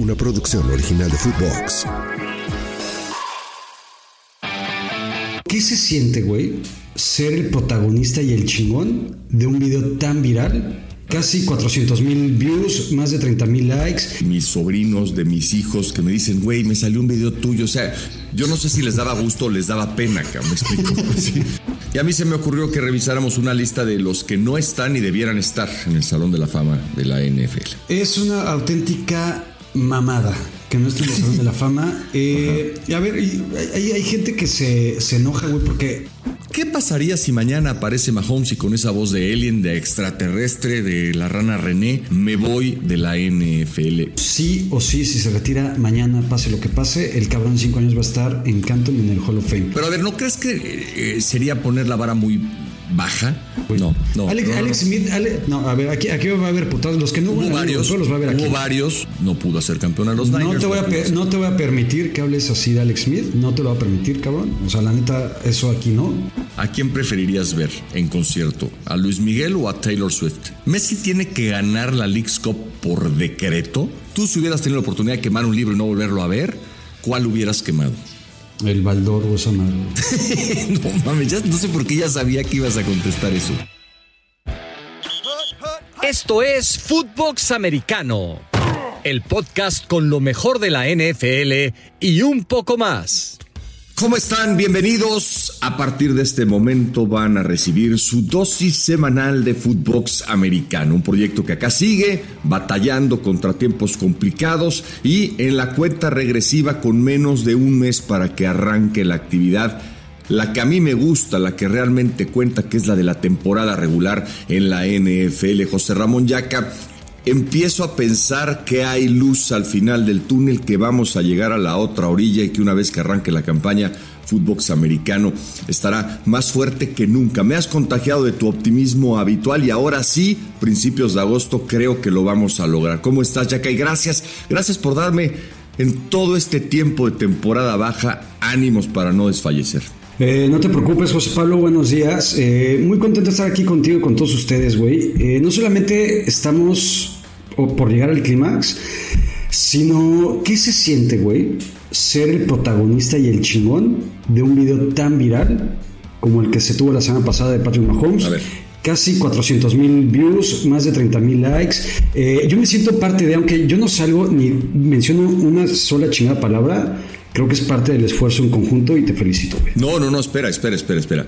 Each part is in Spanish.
una producción original de Footbox. ¿Qué se siente, güey, ser el protagonista y el chingón de un video tan viral? Casi 400 mil views, más de 30 mil likes. Mis sobrinos de mis hijos que me dicen, güey, me salió un video tuyo. O sea, yo no sé si les daba gusto o les daba pena, que me explico. Sí. Y a mí se me ocurrió que revisáramos una lista de los que no están y debieran estar en el Salón de la Fama de la NFL. Es una auténtica mamada que no esté en el Salón de la Fama. Eh, a ver, hay, hay gente que se, se enoja, güey, porque ¿Qué pasaría si mañana aparece Mahomes y con esa voz de alien, de extraterrestre, de la rana René, me voy de la NFL? sí o sí, si se retira mañana, pase lo que pase, el cabrón de 5 años va a estar en Canton en el Hall of Fame. Pero a ver, ¿no crees que eh, sería poner la vara muy baja? No, no. Alex, no, no, Alex no. Smith, Ale- no, a ver, aquí, aquí va a haber putados. Los que no Hubo varios, los va a ver aquí. hubo varios, no pudo hacer campeón a los No Niners. te, voy a no te voy a permitir que hables así de Alex Smith. No te lo voy a permitir, cabrón. O sea, la neta, eso aquí no. ¿A quién preferirías ver en concierto? ¿A Luis Miguel o a Taylor Swift? ¿Messi tiene que ganar la League's Cup por decreto? Tú si hubieras tenido la oportunidad de quemar un libro y no volverlo a ver, ¿cuál hubieras quemado? El Baldor o esa madre. no mames, ya no sé por qué ya sabía que ibas a contestar eso. Esto es Footbox Americano, el podcast con lo mejor de la NFL y un poco más. ¿Cómo están? Bienvenidos. A partir de este momento van a recibir su dosis semanal de Footbox Americano, un proyecto que acá sigue batallando contra tiempos complicados y en la cuenta regresiva con menos de un mes para que arranque la actividad. La que a mí me gusta, la que realmente cuenta, que es la de la temporada regular en la NFL. José Ramón Yaca, empiezo a pensar que hay luz al final del túnel, que vamos a llegar a la otra orilla y que una vez que arranque la campaña, Footbox americano estará más fuerte que nunca. Me has contagiado de tu optimismo habitual y ahora sí, principios de agosto, creo que lo vamos a lograr. ¿Cómo estás, Yaca? Y gracias, gracias por darme en todo este tiempo de temporada baja ánimos para no desfallecer. Eh, no te preocupes, José Pablo, buenos días. Eh, muy contento de estar aquí contigo y con todos ustedes, güey. Eh, no solamente estamos o- por llegar al clímax, sino ¿qué se siente, güey? Ser el protagonista y el chingón de un video tan viral como el que se tuvo la semana pasada de Patrick Mahomes. A ver. Casi 400 mil views, más de 30 mil likes. Eh, yo me siento parte de, aunque yo no salgo ni menciono una sola chingada palabra, creo que es parte del esfuerzo en conjunto y te felicito, güey. No, no, no, espera, espera, espera, espera.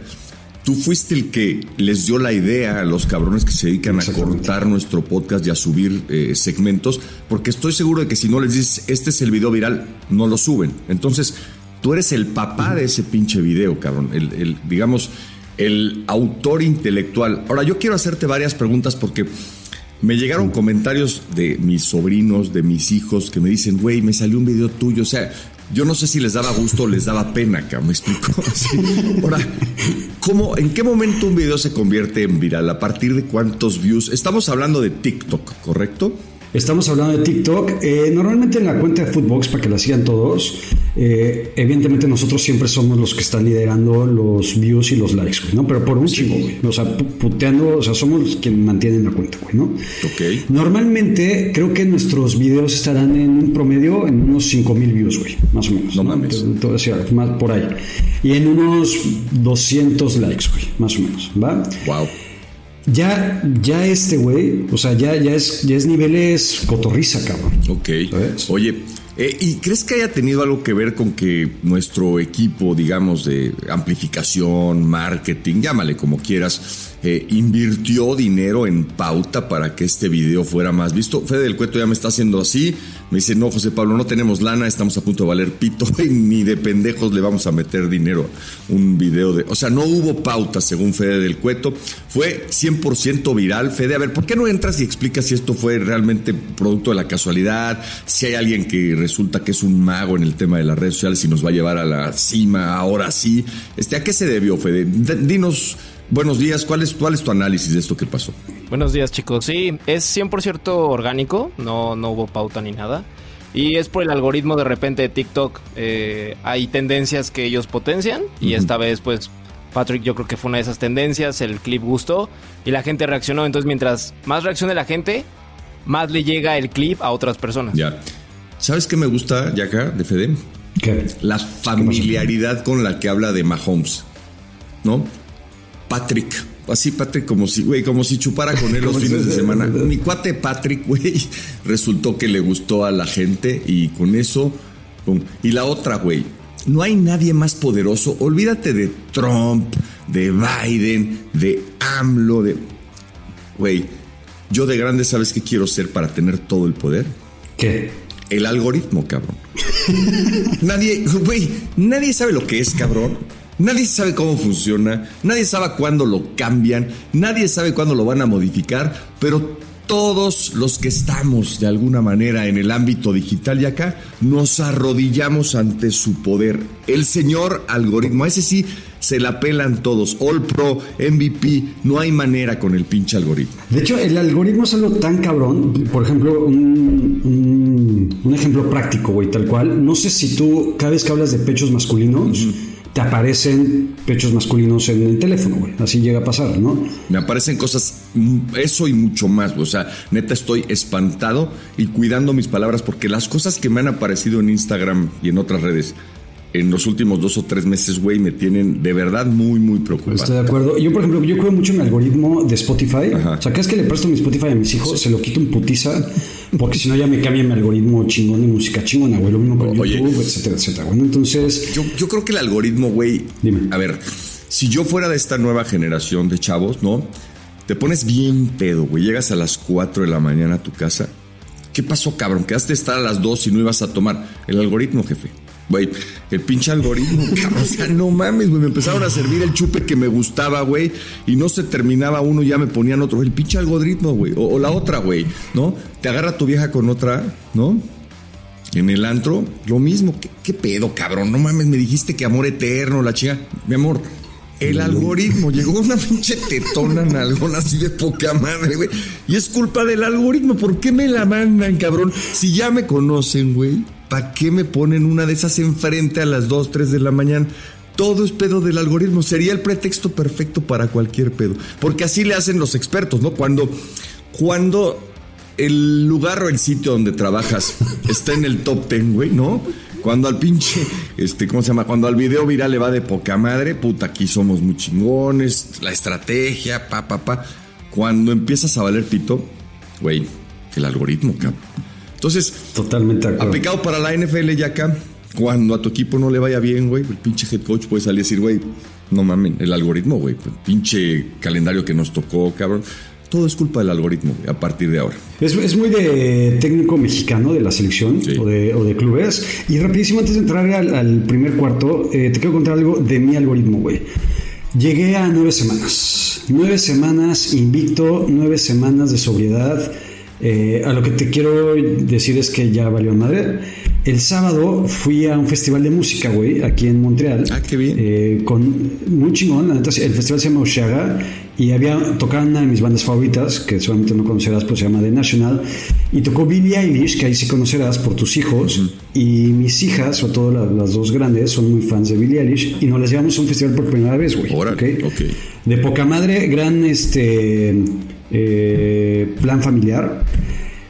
Tú fuiste el que les dio la idea a los cabrones que se dedican a cortar nuestro podcast y a subir eh, segmentos, porque estoy seguro de que si no les dices, este es el video viral, no lo suben. Entonces, tú eres el papá de ese pinche video, cabrón. El, el, digamos, el autor intelectual. Ahora, yo quiero hacerte varias preguntas porque me llegaron comentarios de mis sobrinos, de mis hijos, que me dicen, güey, me salió un video tuyo. O sea, yo no sé si les daba gusto o les daba pena, me explico. Ahora, ¿cómo, ¿en qué momento un video se convierte en viral? ¿A partir de cuántos views? Estamos hablando de TikTok, ¿correcto? Estamos hablando de TikTok. Eh, normalmente en la cuenta de Footbox, para que la sigan todos, eh, evidentemente nosotros siempre somos los que están liderando los views y los likes, güey, ¿no? Pero por un chingo, güey. O sea, pu- puteando, o sea, somos los que mantienen la cuenta, güey, ¿no? Ok. Normalmente creo que nuestros videos estarán en un promedio en unos 5 mil views, güey, más o menos. No mames. A decir algo, más por ahí. Y en unos 200 likes, güey, más o menos, ¿va? Wow. Ya, ya este güey, o sea, ya, ya, es, ya es niveles cotorriza, cabrón. Ok. ¿Sabes? Oye, eh, ¿y crees que haya tenido algo que ver con que nuestro equipo, digamos, de amplificación, marketing, llámale como quieras, eh, invirtió dinero en pauta para que este video fuera más visto? Fede del Cueto ya me está haciendo así. Me dice, no, José Pablo, no tenemos lana, estamos a punto de valer pito y ni de pendejos le vamos a meter dinero un video de... O sea, no hubo pauta, según Fede del Cueto. Fue 100% viral. Fede, a ver, ¿por qué no entras y explicas si esto fue realmente producto de la casualidad? Si hay alguien que resulta que es un mago en el tema de las redes sociales y nos va a llevar a la cima ahora sí. Este, ¿A qué se debió, Fede? Dinos, buenos días, ¿cuál es, cuál es tu análisis de esto que pasó? Buenos días chicos, sí, es 100% orgánico, no, no hubo pauta ni nada. Y es por el algoritmo de repente de TikTok, eh, hay tendencias que ellos potencian y esta vez pues Patrick yo creo que fue una de esas tendencias, el clip gustó y la gente reaccionó, entonces mientras más reaccione la gente, más le llega el clip a otras personas. Ya. ¿Sabes qué me gusta, Yaka, de Fede? ¿Qué? La familiaridad con la que habla de Mahomes, ¿no? Patrick. Así, Patrick, como si, güey, como si chupara con él los fines de semana. Mi cuate Patrick, güey, resultó que le gustó a la gente y con eso, pum. Y la otra, güey, no hay nadie más poderoso. Olvídate de Trump, de Biden, de AMLO, de... Güey, yo de grande, ¿sabes qué quiero ser para tener todo el poder? ¿Qué? El algoritmo, cabrón. nadie, güey, nadie sabe lo que es, cabrón. Nadie sabe cómo funciona, nadie sabe cuándo lo cambian, nadie sabe cuándo lo van a modificar, pero todos los que estamos de alguna manera en el ámbito digital y acá nos arrodillamos ante su poder. El señor algoritmo, a ese sí se la pelan todos. All Pro, MVP, no hay manera con el pinche algoritmo. De hecho, el algoritmo es algo tan cabrón. Por ejemplo, un, un- un ejemplo práctico, güey, tal cual. No sé si tú, cada vez que hablas de pechos masculinos, te aparecen pechos masculinos en el teléfono, güey. Así llega a pasar, ¿no? Me aparecen cosas, eso y mucho más. O sea, neta estoy espantado y cuidando mis palabras porque las cosas que me han aparecido en Instagram y en otras redes en los últimos dos o tres meses, güey, me tienen de verdad muy, muy preocupado. Estoy de acuerdo. Yo, por ejemplo, yo cuido mucho mi algoritmo de Spotify. Ajá. O sea, cada vez que le presto mi Spotify a mis hijos, se lo quito en putiza, porque si no ya me cambia mi algoritmo chingón de música chingona, güey. Lo mismo con Oye. YouTube, etcétera, etcétera. Bueno, entonces, Yo, yo creo que el algoritmo, güey. Dime. A ver, si yo fuera de esta nueva generación de chavos, ¿no? Te pones bien pedo, güey. Llegas a las 4 de la mañana a tu casa. ¿Qué pasó, cabrón? Quedaste a estar a las 2 y no ibas a tomar. El algoritmo, jefe. Güey, el pinche algoritmo, cabrón. O sea, no mames, güey. Me empezaron a servir el chupe que me gustaba, güey. Y no se terminaba uno, ya me ponían otro. El pinche algoritmo, güey. O, o la otra, güey, ¿no? Te agarra tu vieja con otra, ¿no? En el antro, lo mismo. ¿Qué, qué pedo, cabrón? No mames, me dijiste que amor eterno, la chica. Mi amor, el algoritmo. Llegó una pinche tetona nalgona así de poca madre, güey. Y es culpa del algoritmo. ¿Por qué me la mandan, cabrón? Si ya me conocen, güey, ¿para qué me ponen una de esas enfrente a las 2, 3 de la mañana? Todo es pedo del algoritmo. Sería el pretexto perfecto para cualquier pedo. Porque así le hacen los expertos, ¿no? Cuando, cuando el lugar o el sitio donde trabajas está en el top ten, güey, ¿no? Cuando al pinche, este, ¿cómo se llama? Cuando al video viral le va de poca madre, puta, aquí somos muy chingones, la estrategia, pa, pa, pa. Cuando empiezas a valer pito, güey, el algoritmo, cabrón. Entonces, totalmente de acuerdo. aplicado para la NFL ya acá, cuando a tu equipo no le vaya bien, güey, el pinche head coach puede salir y decir, güey, no mamen, el algoritmo, güey, el pinche calendario que nos tocó, cabrón. Todo es culpa del algoritmo, güey, a partir de ahora. Es, es muy de técnico mexicano de la selección Sí. o, de, o de clubes. Y rapidísimo, antes de entrar al, al primer cuarto, eh, te quiero contar algo de mi algoritmo, güey. Llegué a nueve semanas. Nueve semanas invicto, nueve semanas de sobriedad. Eh, a lo que te quiero decir es que ya valió madre. El sábado fui a un festival de música, güey, aquí en Montreal. Ah, qué bien. Eh, con muy chingón, neta, el festival se llama Oshaga y había tocado una de mis bandas favoritas, que seguramente no conocerás, pues se llama The National, y tocó Billie Eilish, que ahí sí conocerás por tus hijos, y mis hijas, sobre todo la- las dos grandes, son muy fans de Billie Eilish, y nos las llevamos a un festival por primera vez, güey. Órale, ¿ok? ok. De poca madre, gran este eh, plan familiar.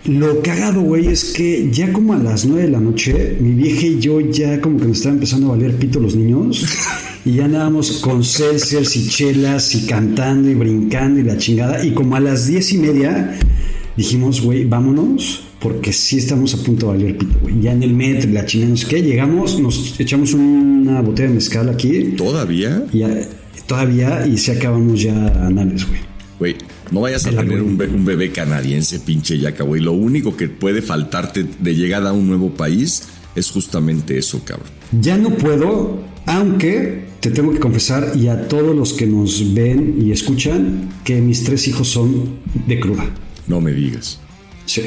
Lo cagado, güey, es que ya como a las 9 de la noche, mi vieja y yo ya como que nos estaban empezando a valer pito los niños. Y ya andábamos con seltzers y chelas y cantando y brincando y la chingada. Y como a las diez y media dijimos, güey, vámonos, porque sí estamos a punto de valer pito, güey. Ya en el metro la chingada, no sé qué, llegamos, nos echamos una botella de mezcal aquí. ¿Todavía? Y ya- todavía y se acabamos ya anales, güey. Güey, no vayas a tener un, be- un bebé canadiense, pinche yaca, güey. Lo único que puede faltarte de llegada a un nuevo país es justamente eso, cabrón. Ya no puedo, aunque te tengo que confesar y a todos los que nos ven y escuchan que mis tres hijos son de cruda. No me digas. Sí.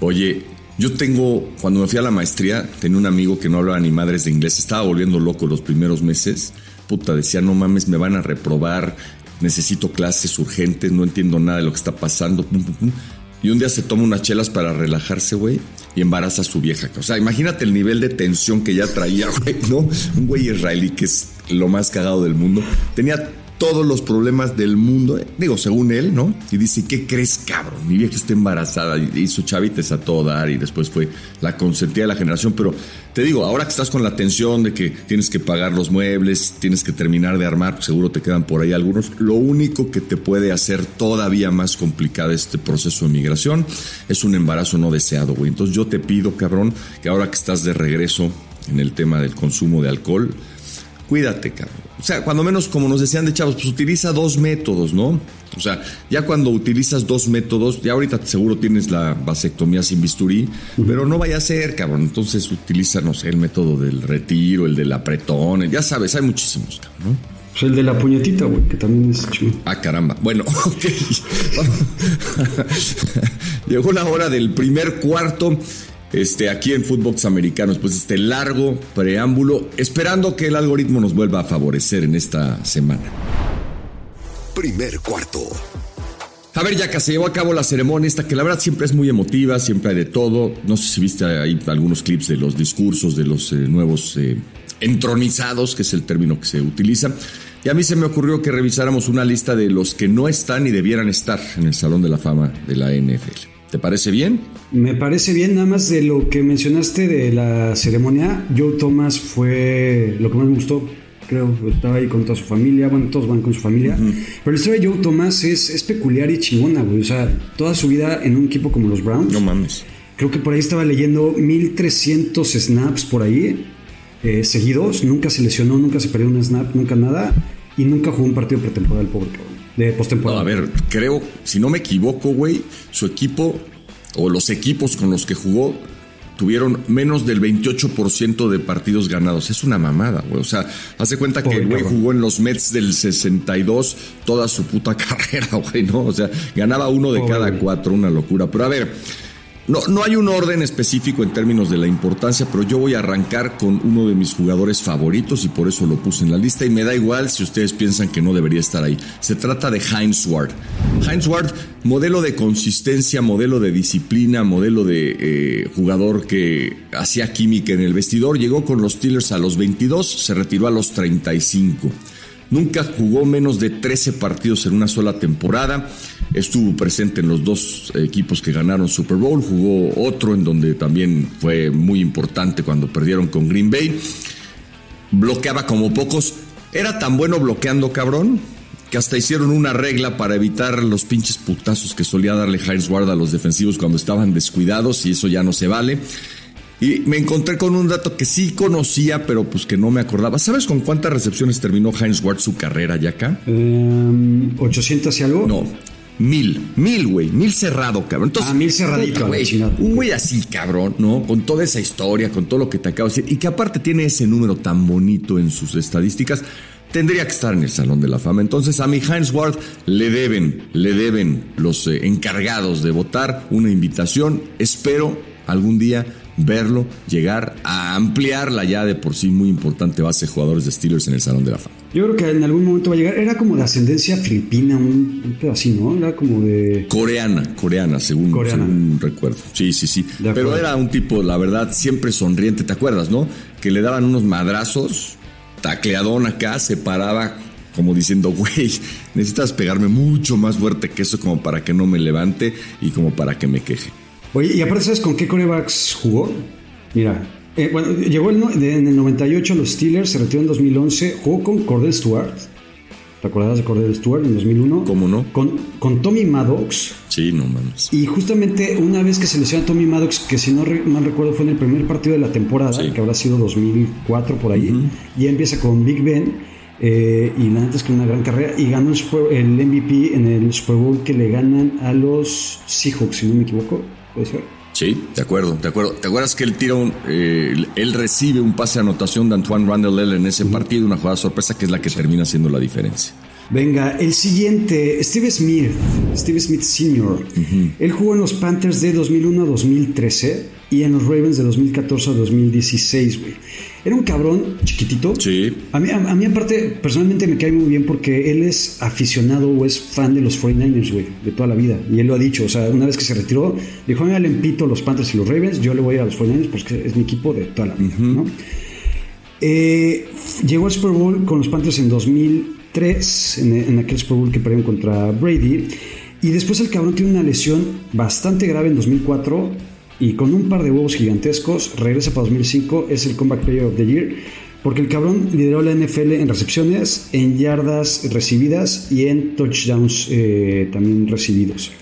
Oye, yo tengo, cuando me fui a la maestría, tenía un amigo que no hablaba ni madres de inglés, estaba volviendo loco los primeros meses. Puta, decía, no mames, me van a reprobar, necesito clases urgentes, no entiendo nada de lo que está pasando. pum, pum, pum. Y un día se toma unas chelas para relajarse, güey, y embaraza a su vieja. O sea, imagínate el nivel de tensión que ya traía, güey, ¿no? Un güey israelí que es lo más cagado del mundo. Tenía todos los problemas del mundo, eh, digo, según él, ¿no? Y dice, ¿qué crees, cabrón? Mi vieja está embarazada y hizo chavites a todo dar y después fue la consentida de la generación, pero te digo, ahora que estás con la tensión de que tienes que pagar los muebles, tienes que terminar de armar, pues seguro te quedan por ahí algunos, lo único que te puede hacer todavía más complicado este proceso de migración es un embarazo no deseado, güey. Entonces yo te pido, cabrón, que ahora que estás de regreso en el tema del consumo de alcohol, cuídate, cabrón. O sea, cuando menos, como nos decían de chavos, pues utiliza dos métodos, ¿no? O sea, ya cuando utilizas dos métodos, ya ahorita seguro tienes la vasectomía sin bisturí, pero no vaya a ser, cabrón. Entonces utiliza, no sé, el método del retiro, el del apretón, ya sabes, hay muchísimos, cabrón, ¿no? Pues el de la puñetita, güey, que también es chido. Ah, caramba. Bueno, ok. Llegó la hora del primer cuarto este, aquí en Footbox Americano, después de este largo preámbulo, esperando que el algoritmo nos vuelva a favorecer en esta semana. Primer cuarto. A ver, ya que se llevó a cabo la ceremonia esta, que la verdad siempre es muy emotiva, siempre hay de todo. No sé si viste ahí algunos clips de los discursos de los eh, nuevos eh, entronizados, que es el término que se utiliza. Y a mí se me ocurrió que revisáramos una lista de los que no están y debieran estar en el Salón de la Fama de la NFL. ¿Te parece bien? Me parece bien, nada más de lo que mencionaste de la ceremonia. Joe Thomas fue lo que más me gustó. Creo estaba ahí con toda su familia. Bueno, todos van con su familia. Pero la historia de Joe Thomas es, es peculiar y chingona, güey. O sea, toda su vida en un equipo como los Browns. No mames. Creo que por ahí estaba leyendo 1300 snaps por ahí, eh, seguidos. Nunca se lesionó, nunca se perdió un snap, nunca nada. Y nunca jugó un partido pretemporal, pobre cabrón. De No, postemporada. a ver, creo, si no me equivoco, güey, su equipo o los equipos con los que jugó tuvieron menos del 28% de partidos ganados. Es una mamada, güey. O sea, hace cuenta que el güey jugó en los Mets del 62 toda su puta carrera, güey, ¿no? O sea, ganaba uno de Pobre cada güey. cuatro, una locura. Pero a ver, no, no hay un orden específico en términos de la importancia, pero yo voy a arrancar con uno de mis jugadores favoritos y por eso lo puse en la lista y me da igual si ustedes piensan que no debería estar ahí. Se trata de Heinz Ward. Heinz Ward, modelo de consistencia, modelo de disciplina, modelo de eh, jugador que hacía química en el vestidor, llegó con los Steelers a los 22, se retiró a los 35. Nunca jugó menos de 13 partidos en una sola temporada. Estuvo presente en los dos equipos que ganaron Super Bowl. Jugó otro en donde también fue muy importante cuando perdieron con Green Bay. Bloqueaba como pocos. Era tan bueno bloqueando, cabrón, que hasta hicieron una regla para evitar los pinches putazos que solía darle Heinz Ward a los defensivos cuando estaban descuidados y eso ya no se vale. Y me encontré con un dato que sí conocía, pero pues que no me acordaba. ¿Sabes con cuántas recepciones terminó Heinz Ward su carrera ya acá? Eh, 800 y algo. No, mil, mil, güey, mil cerrado, cabrón. Entonces, Ah, mil cerradito, güey, un güey así, cabrón, ¿no? Con toda esa historia, con todo lo que te acabo de decir, y que aparte tiene ese número tan bonito en sus estadísticas, tendría que estar en el Salón de la Fama. Entonces, a mi Heinz Ward le deben, le deben los eh, encargados de votar una invitación. Espero algún día verlo llegar a ampliar la ya de por sí muy importante base de jugadores de Steelers en el Salón de la Fama. Yo creo que en algún momento va a llegar. Era como de ascendencia filipina, un, un pedo así, ¿no? Era como de. Coreana, coreana, según, Coreana. según recuerdo. Sí, sí, sí. Pero era un tipo, la verdad, siempre sonriente, ¿te acuerdas, no? Que le daban unos madrazos, tacleadón acá, se paraba como diciendo, güey, necesitas pegarme mucho más fuerte que eso como para que no me levante y como para que me queje. Oye, y aparte, ¿sabes con qué corebacks jugó? Mira, eh, bueno, llegó el en el 98 a los Steelers, se retiró en 2011, jugó con Cordell Stewart. ¿Te acordarás de Cordell Stewart en 2001? ¿Cómo no? Con, con Tommy Maddox. Sí, no mames. Y justamente una vez que se lesionó a Tommy Maddox, que si no re- mal recuerdo fue en el primer partido de la temporada, Sí. que habrá sido 2004 por ahí, y empieza con Big Ben, eh, y la neta es que una gran carrera, y ganó el MVP en el Super Bowl que le ganan a los Seahawks, si no me equivoco, puede ser. Sí, de acuerdo, de acuerdo. ¿Te acuerdas que él tira un, eh, él recibe un pase de anotación de Antoine Randall en ese partido, una jugada sorpresa que es la que termina siendo la diferencia? Venga, el siguiente, Steve Smith, Steve Smith Sr. Él jugó en los Panthers de 2001 a 2013 y en los Ravens de 2014 a 2016, güey. Era un cabrón chiquitito. Sí. A mí, a, a mí aparte, personalmente me cae muy bien porque él es aficionado o es fan de los 49ers, güey, de toda la vida. Y él lo ha dicho, o sea, una vez que se retiró, dijo, me empito los Panthers y los Ravens, yo le voy a los 49ers porque es mi equipo de toda la vida, ¿no? Eh, llegó al Super Bowl con los Panthers en 2000 2003, en, en aquel Super Bowl que perdieron contra Brady. Y después el cabrón tiene una lesión bastante grave en 2004 y con un par de huevos gigantescos regresa para 2005, es el Comeback Player of the Year, porque el cabrón lideró la NFL en recepciones, en yardas recibidas y en touchdowns eh, también recibidos.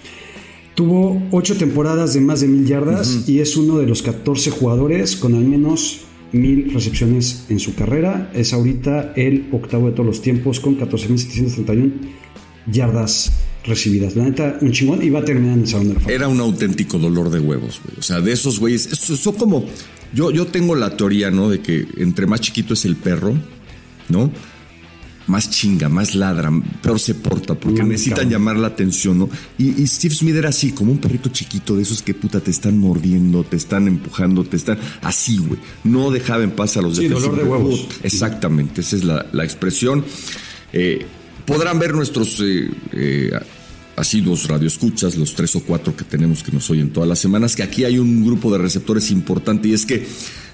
Tuvo ocho temporadas de más de mil yardas y es uno de los 14 jugadores con al menos mil recepciones en su carrera. Es ahorita el octavo de todos los tiempos con 14.731 yardas recibidas. La neta, un chingón y va a terminar en el Salón de la Fama. Era un auténtico dolor de huevos, güey. O sea, de esos güeyes, son como, yo, yo tengo la teoría, ¿no? De que entre más chiquito es el perro, ¿no? Más chinga, más ladra, peor se porta, porque necesitan cabrón. llamar la atención, ¿no? Y, y Steve Smith era así, como un perrito chiquito de esos que puta te están mordiendo, te están empujando, te están así, güey. No dejaba en paz a los Sí, dolor de huevos. Exactamente, esa es la, la expresión. Eh, podrán ver nuestros eh, eh, asiduos radioescuchas, los tres o cuatro que tenemos que nos oyen todas las semanas, que aquí hay un grupo de receptores importante y es que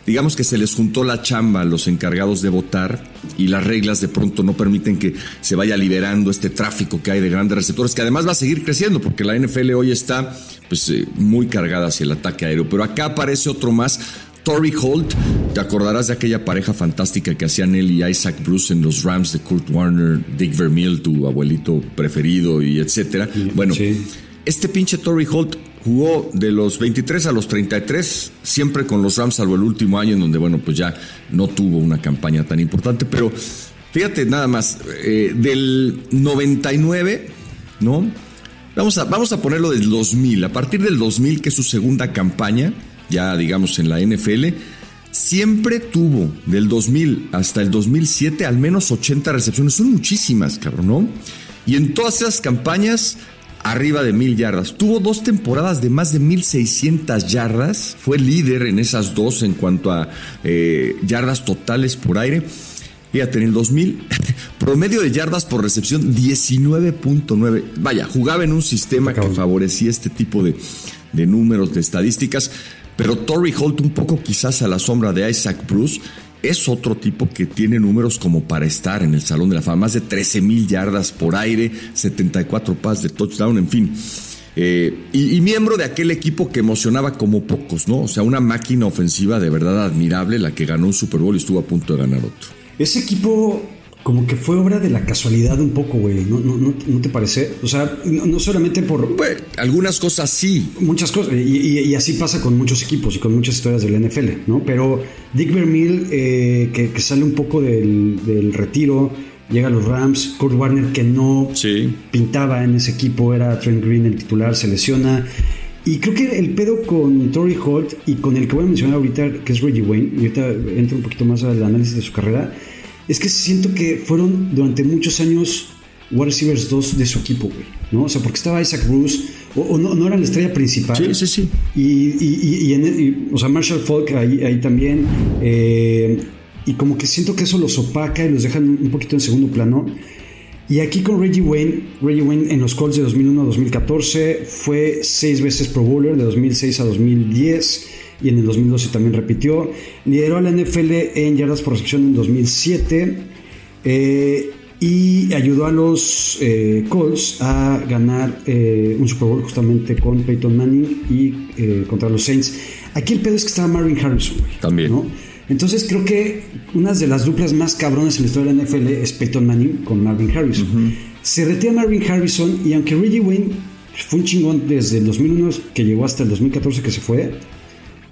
digamos que se les juntó la chamba a los encargados de votar y las reglas de pronto no permiten que se vaya liberando este tráfico que hay de grandes receptores, que además va a seguir creciendo porque la NFL hoy está pues eh, muy cargada hacia el ataque aéreo, pero acá aparece otro más Torrey Holt, te acordarás de aquella pareja fantástica que hacían él y Isaac Bruce en los Rams de Kurt Warner, Dick Vermeil, tu abuelito preferido y etcétera. Bueno, sí. este pinche Torrey Holt jugó de los 23 a los 33, siempre con los Rams, salvo el último año en donde, bueno, pues ya no tuvo una campaña tan importante, pero fíjate nada más, eh, del 99, ¿no? Vamos a, vamos a ponerlo del 2000, a partir del 2000, que es su segunda campaña, ya digamos en la NFL, siempre tuvo del 2000 hasta el 2007 al menos 80 recepciones, son muchísimas, cabrón, ¿no? Y en todas esas campañas, arriba de mil yardas. Tuvo dos temporadas de más de 1600 yardas, fue líder en esas dos en cuanto a eh, yardas totales por aire. Fíjate, en el 2000, promedio de yardas por recepción 19.9. Vaya, jugaba en un sistema que favorecía este tipo de, de números, de estadísticas. Pero Torrey Holt, un poco quizás a la sombra de Isaac Bruce, es otro tipo que tiene números como para estar en el Salón de la Fama. Más de 13 mil yardas por aire, 74 pases de touchdown, en fin. Eh, y, y, miembro de aquel equipo que emocionaba como pocos, ¿no? O sea, una máquina ofensiva de verdad admirable, la que ganó un Super Bowl y estuvo a punto de ganar otro. Ese equipo como que fue obra de la casualidad un poco, güey. ¿No, no, no, ¿No, te parece? O sea, no, no solamente por... Bueno, algunas cosas sí. Muchas cosas. Y, y, y, así pasa con muchos equipos y con muchas historias del NFL, ¿no? Pero Dick Vermeil, eh, que, que, sale un poco del, del, retiro, llega a los Rams. Kurt Warner, que no sí. pintaba en ese equipo, era Trent Green el titular, se lesiona. Y creo que el pedo con Torrey Holt y con el que voy a mencionar ahorita, que es Reggie Wayne, y ahorita entro un poquito más al análisis de su carrera, es que siento que fueron durante muchos años wide receivers 2 de su equipo, güey, ¿no? O sea, porque estaba Isaac Bruce, o, o no, no, era la estrella principal. Sí, sí, sí. Y, y, y, en, y o sea, Marshall Falk ahí, ahí también. Eh, y como que siento que eso los opaca y los dejan un poquito en segundo plano. Y aquí con Reggie Wayne, Reggie Wayne en los Colts de 2001 a 2014 fue seis veces Pro Bowler de 2006 a 2010 y en el 2012 también repitió. Lideró a la NFL en yardas por recepción en 2007 eh, y ayudó a los eh, Colts a ganar eh, un Super Bowl justamente con Peyton Manning y eh, contra los Saints. Aquí el pedo es que estaba Marvin Harrison. También. ¿no? Entonces creo que una de las duplas más cabronas en la historia de la NFL es Peyton Manning con Marvin Harrison. Uh -huh. Se retira Marvin Harrison y aunque Reggie Wayne fue un chingón desde el 2001 que llegó hasta el 2014 que se fue,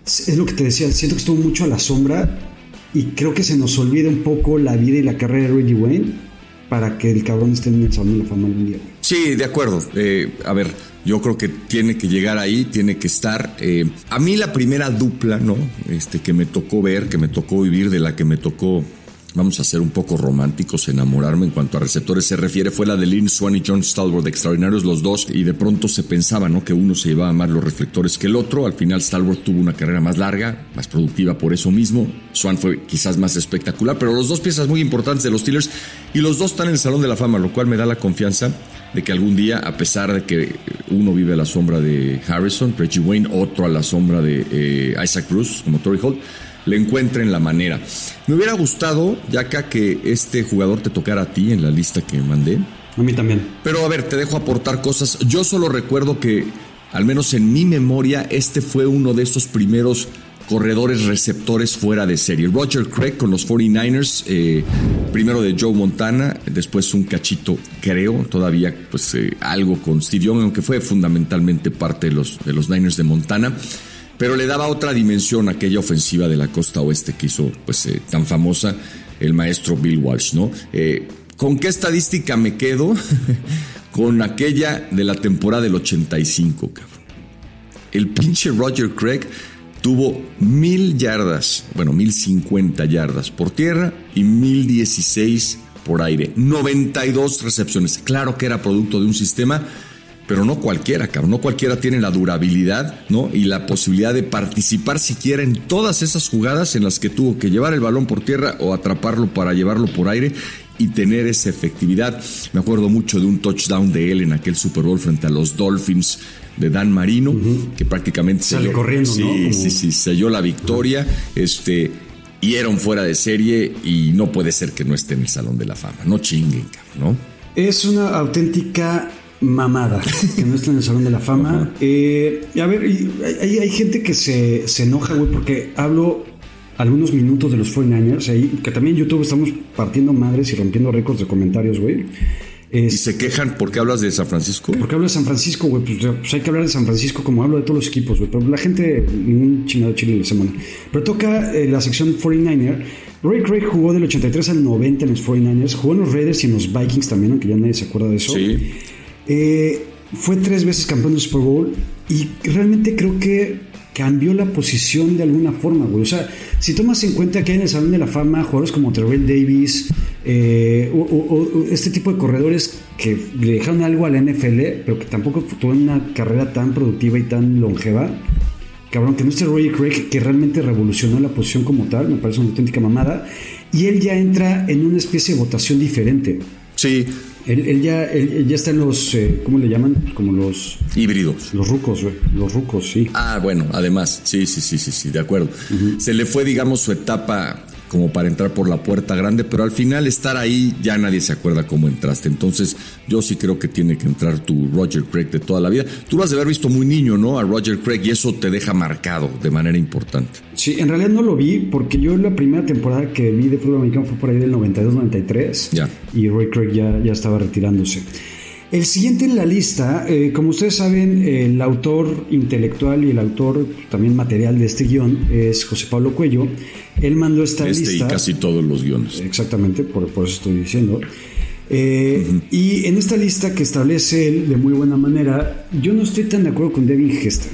es lo que te decía, siento que estuvo mucho a la sombra y creo que se nos olvida un poco la vida y la carrera de Reggie Wayne para que el cabrón esté en el Salón de la Fama algún día. Sí, de acuerdo. Eh, a ver, yo creo que tiene que llegar ahí, tiene que estar. Eh, a mí la primera dupla, ¿no? Este, que me tocó ver, que me tocó vivir, de la que me tocó, vamos a ser un poco románticos, enamorarme en cuanto a receptores se refiere, fue la de Lynn Swan y John Stalwart, extraordinarios los dos, y de pronto se pensaba, ¿no? Que uno se llevaba más los reflectores que el otro. Al final Stalwart tuvo una carrera más larga, más productiva por eso mismo. Swan fue quizás más espectacular, pero los dos piezas muy importantes de los Steelers y los dos están en el Salón de la Fama, lo cual me da la confianza de que algún día, a pesar de que uno vive a la sombra de Harrison, Reggie Wayne, otro a la sombra de eh, Isaac Bruce, como Torrey Holt, le encuentren la manera. Me hubiera gustado, ya que este jugador te tocara a ti en la lista que mandé. A mí también. Pero a ver, te dejo aportar cosas. Yo solo recuerdo que, al menos en mi memoria, este fue uno de esos primeros corredores receptores fuera de serie. Roger Craig con los 49ers, eh, primero de Joe Montana, después un cachito, creo, todavía pues eh, algo con Steve Young, aunque fue fundamentalmente parte de los, de los Niners de Montana. Pero le daba otra dimensión a aquella ofensiva de la costa oeste que hizo pues eh, tan famosa el maestro Bill Walsh, ¿no? ¿Con qué estadística me quedo? con aquella de la temporada del 85, cabrón. El pinche Roger Craig tuvo mil yardas, bueno, mil cincuenta yardas por tierra y mil dieciséis por aire. 92 recepciones. Claro que era producto de un sistema, pero no cualquiera, cabrón. No cualquiera tiene la durabilidad, ¿no? Y la posibilidad de participar siquiera en todas esas jugadas en las que tuvo que llevar el balón por tierra o atraparlo para llevarlo por aire y tener esa efectividad. Me acuerdo mucho de un touchdown de él en aquel Super Bowl frente a los Dolphins de Dan Marino, que prácticamente Sale corriendo, sí, ¿no? sí, sí, selló la victoria, este, y era un fuera de serie y no puede ser que no esté en el Salón de la Fama, no chinguen, cabrón, ¿no? Es una auténtica mamada que no está en el Salón de la Fama. Eh, a ver, hay, hay gente que se, se enoja, güey, porque hablo algunos minutos de los 49ers ahí, que también en YouTube estamos partiendo madres y rompiendo récords de comentarios, güey. Y se quejan porque hablas de San Francisco. porque hablo de San Francisco, güey, pues, pues hay que hablar de San Francisco como hablo de todos los equipos, güey, pero la gente, ningún chingado chile la semana. Pero toca eh, la sección 49er. Ray Craig jugó del 83 al 90 en los 49ers, jugó en los Raiders y en los Vikings también, aunque ya nadie se acuerda de eso. Sí. Eh, fue tres veces campeón del Super Bowl y realmente creo que cambió la posición de alguna forma, güey. O sea, si tomas en cuenta que hay en el Salón de la Fama jugadores como Terrell Davis, eh, o, este tipo de corredores que le dejaron algo a la NFL, pero que tampoco tuvieron una carrera tan productiva y tan longeva. Cabrón, que no esté Roy Craig, que realmente revolucionó la posición como tal, me parece una auténtica mamada. Y él ya entra en una especie de votación diferente. Sí, Él, él ya, él, él ya está en los, eh, ¿cómo le llaman? Como los, híbridos. los rucos, güey. Los rucos, sí. Ah, bueno, además, sí, sí, sí, sí, sí, de acuerdo. Se le fue, digamos, su etapa como para entrar por la puerta grande, pero al final estar ahí ya nadie se acuerda cómo entraste. Entonces, yo sí creo que tiene que entrar tu Roger Craig de toda la vida. Tú lo has de haber visto muy niño, ¿no? A Roger Craig y eso te deja marcado de manera importante. Sí, en realidad no lo vi porque yo la primera temporada que vi de fútbol americano fue por ahí del 92-93. Ya. Y Roy Craig ya, ya estaba retirándose. El siguiente en la lista, eh, como ustedes saben, el autor intelectual y el autor también material de este guion es José Pablo Cuello. Él mandó esta Este lista. y casi todos los guiones. Exactamente, por, por eso estoy diciendo. Eh, Y en esta lista que establece él de muy buena manera, yo no estoy tan de acuerdo con Devin Hester.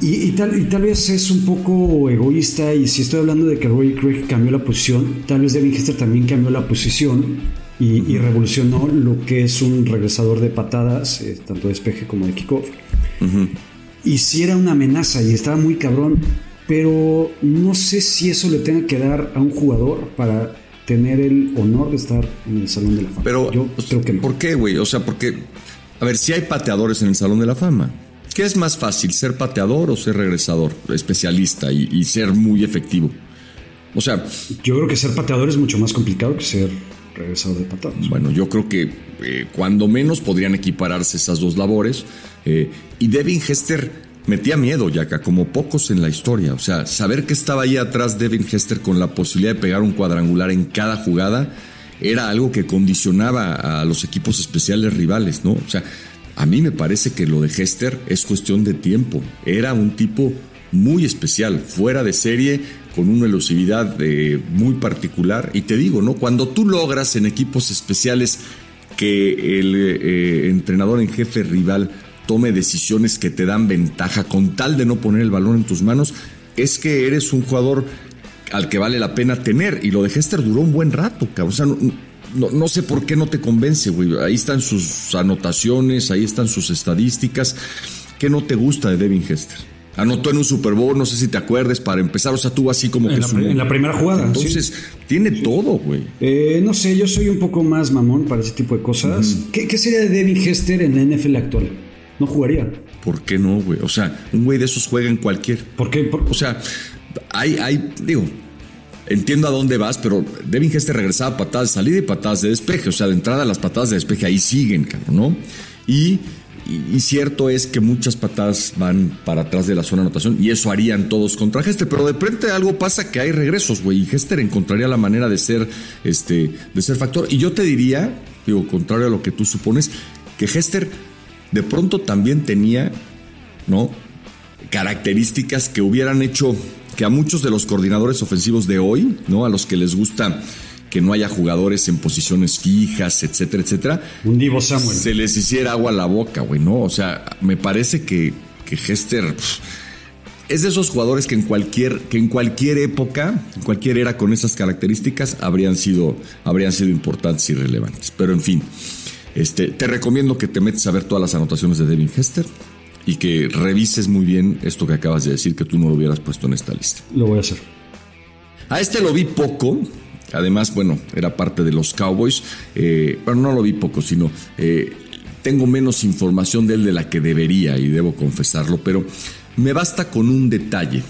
Y, y tal, y tal vez es un poco egoísta, y si estoy hablando de que Roy Craig cambió la posición, tal vez Devin Hester también cambió la posición y, y revolucionó lo que es un regresador de patadas, eh, tanto de despeje como de kickoff. Y si era una amenaza y estaba muy cabrón, pero no sé si eso le tenga que dar a un jugador para tener el honor de estar en el Salón de la Fama. Pero, yo pues, creo que no. ¿por qué, güey? O sea, porque, a ver, si hay pateadores en el Salón de la Fama, ¿qué es más fácil, ser pateador o ser regresador, especialista y, y ser muy efectivo? O sea, Yo creo que ser pateador es mucho más complicado que ser regresador de patadas. bueno, yo creo que eh, cuando menos podrían equipararse esas dos labores. eh, y Devin Hester metía miedo, Yaka, como pocos en la historia. O sea, saber que estaba ahí atrás Devin Hester con la posibilidad de pegar un cuadrangular en cada jugada era algo que condicionaba a los equipos especiales rivales, ¿no? O sea, a mí me parece que lo de Hester es cuestión de tiempo. Era un tipo muy especial, fuera de serie, con una elusividad eh, muy particular. Y te digo, ¿no? Cuando tú logras en equipos especiales que el eh, entrenador en jefe rival tome decisiones que te dan ventaja con tal de no poner el balón en tus manos, es que eres un jugador al que vale la pena tener. Y lo de Hester duró un buen rato, cabrón. O sea, no, no, no sé por qué no te convence, güey. Ahí están sus anotaciones, ahí están sus estadísticas. ¿Qué no te gusta de Devin Hester? Anotó en un Super Bowl, no sé si te acuerdes, para empezar, o sea, tuvo así como En que la su- en la primera jugada, Entonces, tiene todo, güey. Eh, no sé, yo soy un poco más mamón para ese tipo de cosas. ¿Qué, qué sería de Devin Hester en la NFL actual? No jugaría. ¿Por qué no, güey? O sea, un güey de esos juega en cualquier. ¿Por qué? Por- O sea, hay, hay, digo, entiendo a dónde vas, pero Devin Hester regresaba patadas de salida y patadas de despeje. O sea, de entrada las patadas de despeje ahí siguen, cabrón, ¿no? Y, y, cierto es que muchas patadas van para atrás de la zona de anotación y eso harían todos contra Hester. Pero de repente algo pasa que hay regresos, güey, y Hester encontraría la manera de ser, este, de ser factor. Y yo te diría, digo, contrario a lo que tú supones, que Hester de pronto también tenía, ¿no? Características que hubieran hecho que a muchos de los coordinadores ofensivos de hoy, ¿no? A los que les gusta que no haya jugadores en posiciones fijas, etcétera, etcétera. Un Divo Samuel. Se les hiciera agua a la boca, güey, ¿no? O sea, me parece que, que Hester es de esos jugadores que en cualquier, que en cualquier época, en cualquier era con esas características, habrían sido, habrían sido importantes y relevantes. Pero en fin, este, te recomiendo que te metes a ver todas las anotaciones de Devin Hester y que revises muy bien esto que acabas de decir, que tú no lo hubieras puesto en esta lista. Lo voy a hacer. A este lo vi poco. Además, bueno, era parte de los Cowboys. Eh, pero no lo vi poco, sino eh, tengo menos información de él de la que debería y debo confesarlo. Pero me basta con un detalle.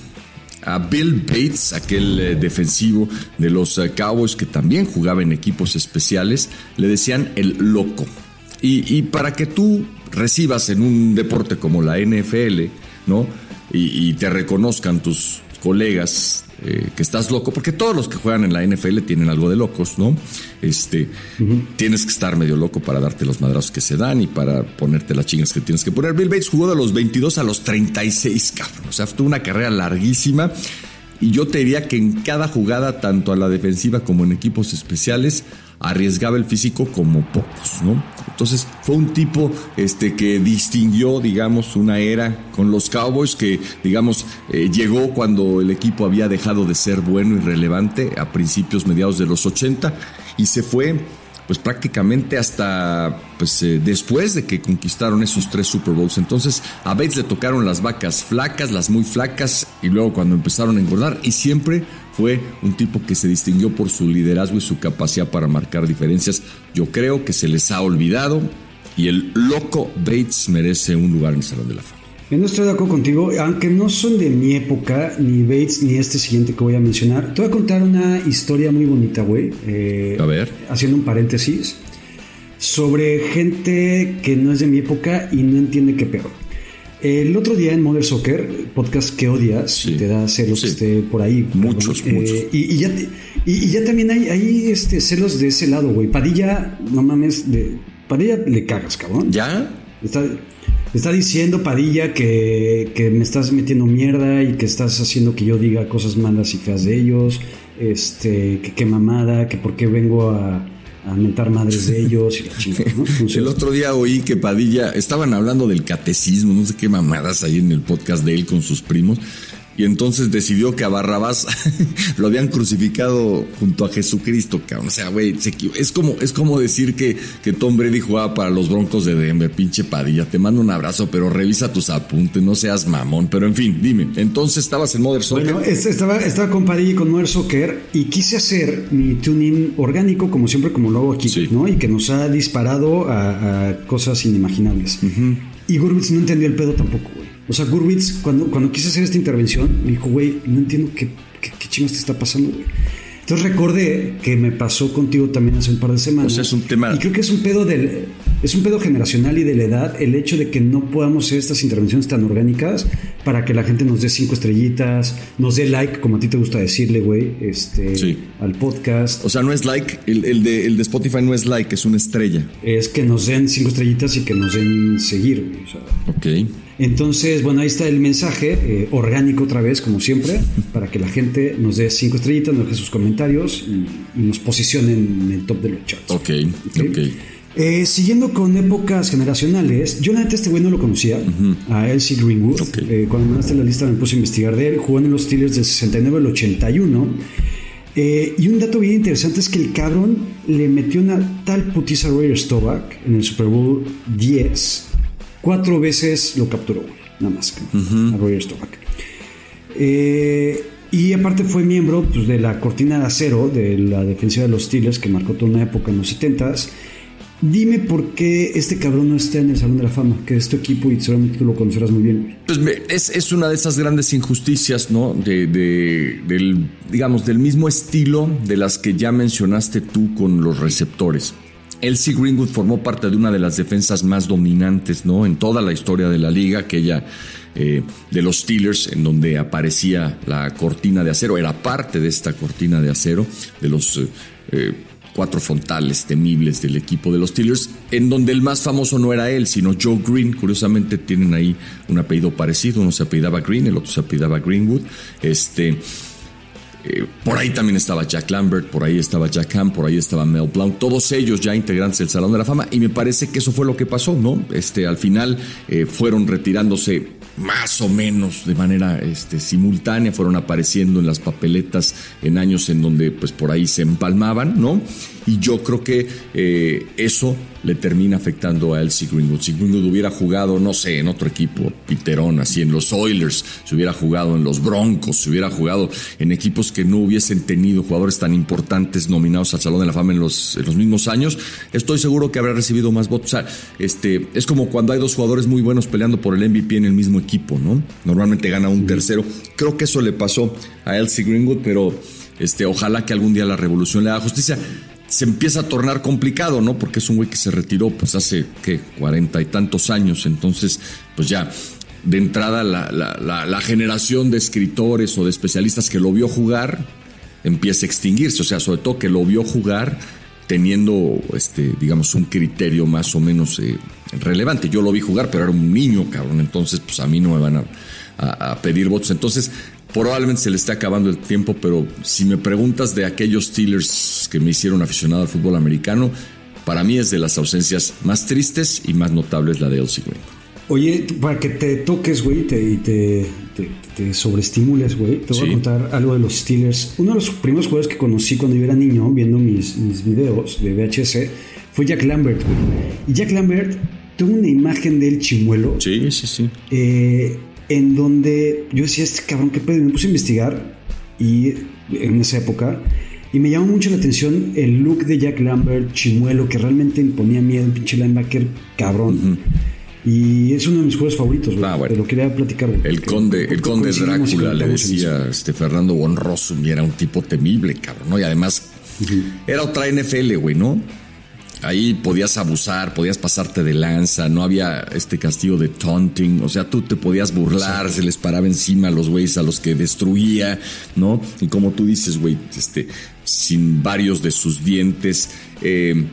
A Bill Bates, aquel eh, defensivo de los Cowboys que también jugaba en equipos especiales, le decían el loco. y para que tú recibas en un deporte como la NFL, ¿no? Y, te reconozcan tus colegas eh, que estás loco, porque todos los que juegan en la NFL tienen algo de locos, ¿no? Este, tienes que estar medio loco para darte los madrazos que se dan y para ponerte las chingas que tienes que poner. Bill Bates jugó de los 22 a los 36, cabrón. O sea, tuvo una carrera larguísima. Y yo te diría que en cada jugada, tanto a la defensiva como en equipos especiales, arriesgaba el físico como pocos, ¿no? Entonces fue un tipo este, que distinguió, digamos, una era con los Cowboys que, digamos, eh, llegó cuando el equipo había dejado de ser bueno y relevante a principios, mediados de los 80 y se fue pues prácticamente hasta pues eh, después de que conquistaron esos tres Super Bowls. Entonces a Bates le tocaron las vacas flacas, las muy flacas y luego cuando empezaron a engordar y siempre fue un tipo que se distinguió por su liderazgo y su capacidad para marcar diferencias. Yo creo que se les ha olvidado y el loco Bates merece un lugar en el Salón de la Fama. Yo no estoy de acuerdo contigo, aunque no son de mi época, ni Bates, ni este siguiente que voy a mencionar. Te voy a contar una historia muy bonita, güey. Eh, a ver. Haciendo un paréntesis. Sobre gente que no es de mi época y no entiende qué peor. El otro día en Mother Soccer, podcast que odias, te da celos que esté por ahí. Muchos, eh, muchos. Y, ya, y, ya también hay, hay este, celos de ese lado, güey. Padilla, no mames, de, Padilla le cagas, cabrón. ¿Ya? Está, Está diciendo Padilla que, me estás metiendo mierda y que estás haciendo que yo diga cosas malas y feas de ellos. Este, que qué mamada, que por qué vengo a, a mentar madres de ellos y la chingada, el otro día oí que Padilla estaban hablando del catecismo, no sé qué mamadas ahí en el podcast de él con sus primos y entonces decidió que a Barrabás lo habían crucificado junto a Jesucristo, cabrón. O sea, güey, es como, es como decir que, que Tom Brady jugaba para los Broncos de Denver, pinche Padilla. Te mando un abrazo, pero revisa tus apuntes, no seas mamón. Pero en fin, dime, entonces estabas en Mother Soccer. Bueno, estaba, estaba con Padilla y con Mother Soccer y quise hacer mi tuning orgánico, como siempre, como lo hago aquí, ¿no? Y que nos ha disparado a, cosas inimaginables. Y Gurwitz no entendió el pedo tampoco. O sea, Gurwitz, cuando, cuando quise hacer esta intervención, me dijo, güey, no entiendo qué, qué, qué chingos te está pasando, güey. Entonces recordé que me pasó contigo también hace un par de semanas. O sea, es un tema. Y creo que es un pedo del, es un pedo generacional y de la edad el hecho de que no podamos hacer estas intervenciones tan orgánicas para que la gente nos dé cinco estrellitas, nos dé like, como a ti te gusta decirle, güey, este, al podcast. O sea, no es like, el, de, el de Spotify no es like, es una estrella. Es que nos den cinco estrellitas y que nos den seguir, güey. O sea, ok. Entonces, bueno, ahí está el mensaje eh, orgánico otra vez, como siempre, para que la gente nos dé cinco estrellitas, nos deje sus comentarios y, nos posicione en el top de los charts. Ok, ok. Eh, siguiendo con épocas generacionales, yo la este güey no lo conocía, a Elsie Greenwood. Eh, cuando me mandaste la lista me puse a investigar de él. Jugó en los Steelers del 69 al 81. y un dato bien interesante es que el cabrón le metió una tal putiza a Roger Stovak en el Super Bowl 10 Cuatro veces lo capturó, nada más, a Roger Staubach. Eh, y aparte fue miembro pues, de la cortina de acero de la defensiva de los Steelers, que marcó toda una época en los 70s. Dime por qué este cabrón no está en el Salón de la Fama, que es tu equipo y seguramente tú lo conocerás muy bien. Pues es, es una de esas grandes injusticias, ¿no? De, del, digamos, del mismo estilo de las que ya mencionaste tú con los receptores. Elsie Greenwood formó parte de una de las defensas más dominantes, ¿no? En toda la historia de la liga, aquella eh, de los Steelers, en donde aparecía la cortina de acero, era parte de esta cortina de acero, de los eh, eh, cuatro frontales temibles del equipo de los Steelers, en donde el más famoso no era él, sino Joe Green. Curiosamente tienen ahí un apellido parecido, uno se apellidaba Green, el otro se apellidaba Greenwood. Este, por ahí también estaba Jack Lambert, por ahí estaba Jack Ham, por ahí estaba Mel Blount, todos ellos ya integrantes del Salón de la Fama, y me parece que eso fue lo que pasó, ¿no? Este, al final fueron retirándose más o menos de manera este, simultánea, fueron apareciendo en las papeletas en años en donde pues por ahí se empalmaban, ¿no? Y yo creo que eh, eso le termina afectando a Elsie Greenwood. Si Greenwood hubiera jugado, no sé, en otro equipo, Piterón, así en los Oilers, si hubiera jugado en los Broncos, si hubiera jugado en equipos que no hubiesen tenido jugadores tan importantes nominados al Salón de la Fama en los, en los mismos años, estoy seguro que habrá recibido más votos. O sea, este, es como cuando hay dos jugadores muy buenos peleando por el MVP en el mismo equipo, ¿no? Normalmente gana un tercero. Creo que eso le pasó a Elsie Greenwood, pero este, ojalá que algún día la revolución le haga justicia se empieza a tornar complicado, ¿no? Porque es un güey que se retiró pues hace, ¿qué? Cuarenta y tantos años. Entonces, pues ya, de entrada la, generación de escritores o de especialistas que lo vio jugar empieza a extinguirse. O sea, sobre todo que lo vio jugar teniendo, este, digamos, un criterio más o menos eh, relevante. Yo lo vi jugar, pero era un niño, cabrón. Entonces, pues a mí no me van a, a pedir votos. Entonces, Probablemente se le está acabando el tiempo, pero si me preguntas de aquellos Steelers que me hicieron aficionado al fútbol americano, para mí es de las ausencias más tristes y más notables la de Elsie Green. Oye, para que te toques, güey, y te, te, sobreestimules, güey, te voy a contar algo de los Steelers. Uno de los primeros jugadores que conocí cuando yo era niño, viendo mis, mis videos de VHS, fue Jack Lambert, güey. Y Jack Lambert, tuvo una imagen del chimuelo. Sí, sí, sí. Eh, en donde yo decía, este cabrón, ¿qué pedo? me puse a investigar y en esa época y me llamó mucho la atención el look de Jack Lambert, chimuelo, que realmente imponía miedo, un pinche linebacker cabrón. Y es uno de mis juegos favoritos, güey. Ah, Te lo quería platicar, El conde, el conde Drácula le decía este Fernando von Rossum y era un tipo temible, cabrón, ¿no? Y además era otra NFL, güey, ¿no? Ahí podías abusar, podías pasarte de lanza, no había este castigo de taunting, o sea, tú te podías burlar, se les paraba encima a los güeyes a los que destruía, ¿no? Y como tú dices, güey, este, sin varios de sus dientes, eh,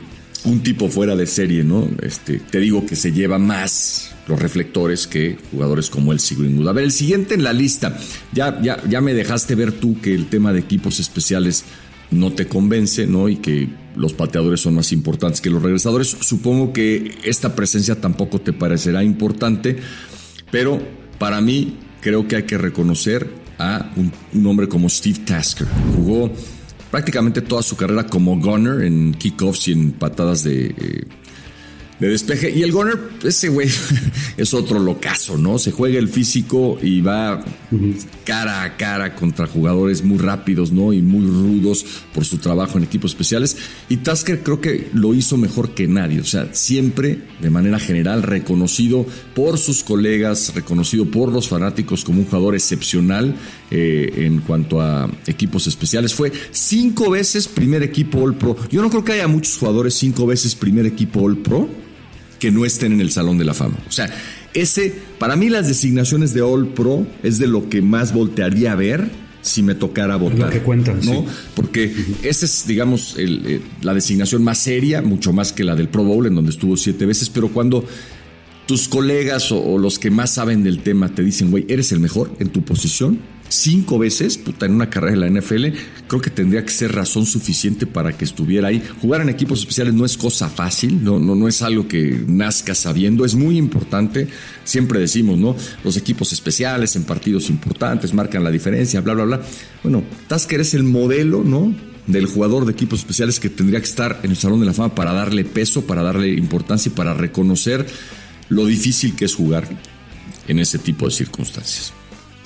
un tipo fuera de serie, ¿no? Este, te digo que se lleva más los reflectores que jugadores como el Greenwood. A ver, el siguiente en la lista. Ya, ya, ya me dejaste ver tú que el tema de equipos especiales no te convence, ¿no? Y que los pateadores son más importantes que los regresadores. Supongo que esta presencia tampoco te parecerá importante, pero para mí creo que hay que reconocer a un, hombre como Steve Tasker. Jugó prácticamente toda su carrera como gunner en kickoffs y en patadas de... De despeje. Y el Gunner, ese güey es otro locazo, ¿no? Se juega el físico y va cara a cara contra jugadores muy rápidos, ¿no? Y muy rudos por su trabajo en equipos especiales. Y Tasker creo que lo hizo mejor que nadie. O sea, siempre de manera general reconocido por sus colegas, reconocido por los fanáticos como un jugador excepcional eh, en cuanto a equipos especiales. Fue cinco veces primer equipo All Pro. Yo no creo que haya muchos jugadores cinco veces primer equipo All Pro que no estén en el Salón de la Fama. O sea, ese, para mí las designaciones de All Pro es de lo que más voltearía a ver si me tocara votar. Lo que cuentan, ¿no? Porque esa es, digamos, eh, la designación más seria, mucho más que la del Pro Bowl, en donde estuvo siete veces, pero cuando tus colegas o, los que más saben del tema te dicen, güey, eres el mejor en tu posición, cinco veces, en una carrera de la NFL, creo que tendría que ser razón suficiente para que estuviera ahí. Jugar en equipos especiales no es cosa fácil, no, no, no es algo que nazca sabiendo, es muy importante. Siempre decimos, ¿no? Los equipos especiales en partidos importantes marcan la diferencia, bla, bla, bla. Bueno, Tasker es el modelo, ¿no? del jugador de equipos especiales que tendría que estar en el Salón de la Fama para darle peso, para darle importancia y para reconocer lo difícil que es jugar en ese tipo de circunstancias.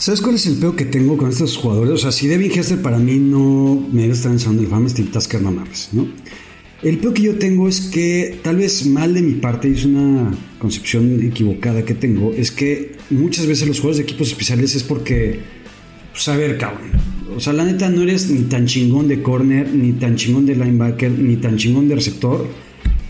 ¿Sabes cuál es el peo que tengo con estos jugadores? O sea, si Devin Hester para mí no me estar en el Fama, Steve Tasker no mames, ¿no? El peor que yo tengo es que, tal vez mal de mi parte, y es una concepción equivocada que tengo, es que muchas veces los juegos de equipos especiales es porque, pues a ver, cabrón. O sea, la neta no eres ni tan chingón de corner, ni tan chingón de linebacker, ni tan chingón de receptor.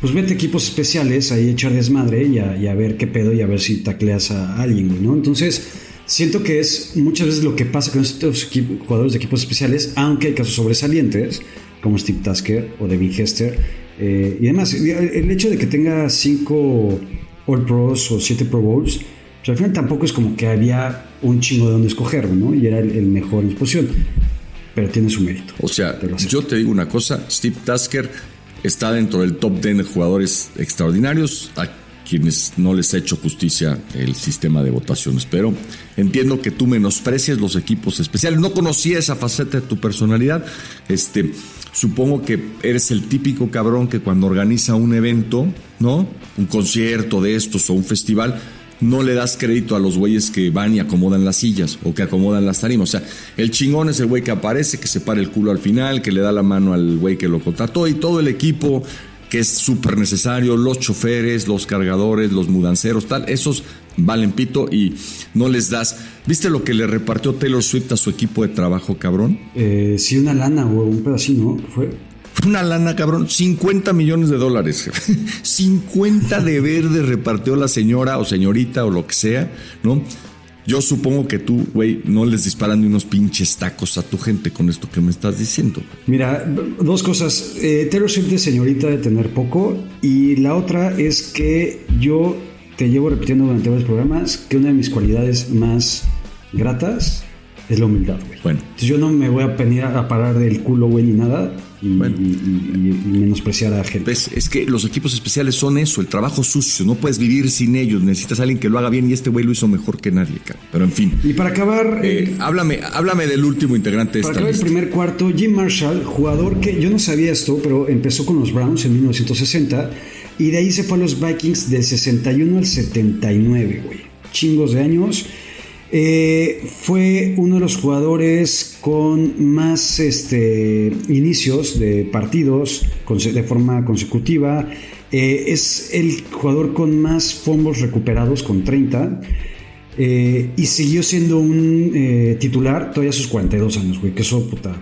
Pues vete equipos especiales ahí echar desmadre y a, y a ver qué pedo y a ver si tacleas a alguien, ¿no? Entonces, siento que es muchas veces lo que pasa con estos jugadores de equipos especiales, aunque hay casos sobresalientes, como Steve Tasker o Devin Hester eh, y demás. Y El hecho de que tenga cinco All Pros o siete Pro Bowls, pues al final tampoco es como que había un chingo de donde escoger, ¿no? Y era el, el mejor en su posición. Pero tiene su mérito. O sea, Te yo te digo una cosa, Steve Tasker está dentro del top 10 de jugadores extraordinarios a quienes no les ha hecho justicia el sistema de votaciones, pero entiendo que tú menosprecias los equipos especiales. No conocía esa faceta de tu personalidad. Este, supongo que eres el típico cabrón que cuando organiza un evento, ¿no? Un concierto de estos o un festival, no le das crédito a los güeyes que van y acomodan las sillas o que acomodan las tarimas. O sea, el chingón es el güey que aparece, que se para el culo al final, que le da la mano al güey que lo contrató y todo el equipo que es súper necesario, los choferes, los cargadores, los mudanceros, tal, esos valen pito y no les das. ¿Viste lo que le repartió Taylor Swift a su equipo de trabajo, cabrón? Eh, sí, una lana o un pedacito, ¿no? Fue. Una lana, cabrón, 50 millones de dólares. 50 de verde repartió la señora o señorita o lo que sea, ¿no? Yo supongo que tú, güey, no les disparan ni unos pinches tacos a tu gente con esto que me estás diciendo. Mira, dos cosas. Eh, Taylor Swift señorita de tener poco. Y la otra es que yo te llevo repitiendo durante varios programas que una de mis cualidades más gratas es la humildad, güey. Bueno. Entonces yo no me voy a venir a parar del culo, güey, ni nada. Y, Bueno. y- y- y menospreciar a gente. ¿Ves? Es que los equipos especiales son eso, el trabajo sucio. No puedes vivir sin ellos. Necesitas a alguien que lo haga bien y este güey lo hizo mejor que nadie, cabrón. Pero en fin. Y para acabar, Eh, eh, háblame, háblame del último integrante de Para esta acabar el lista. primer cuarto, Jim Marshall, jugador que yo no sabía esto, pero empezó con los Browns en 1960 y de ahí se fue a los Vikings del 61 al 79, güey. Chingos de años. Eh, fue uno de los jugadores con más este, inicios de partidos de forma consecutiva. Eh, es el jugador con más fumbles recuperados, con 30. Eh, y siguió siendo un titular todavía a sus 42 años, güey. Que eso, puta,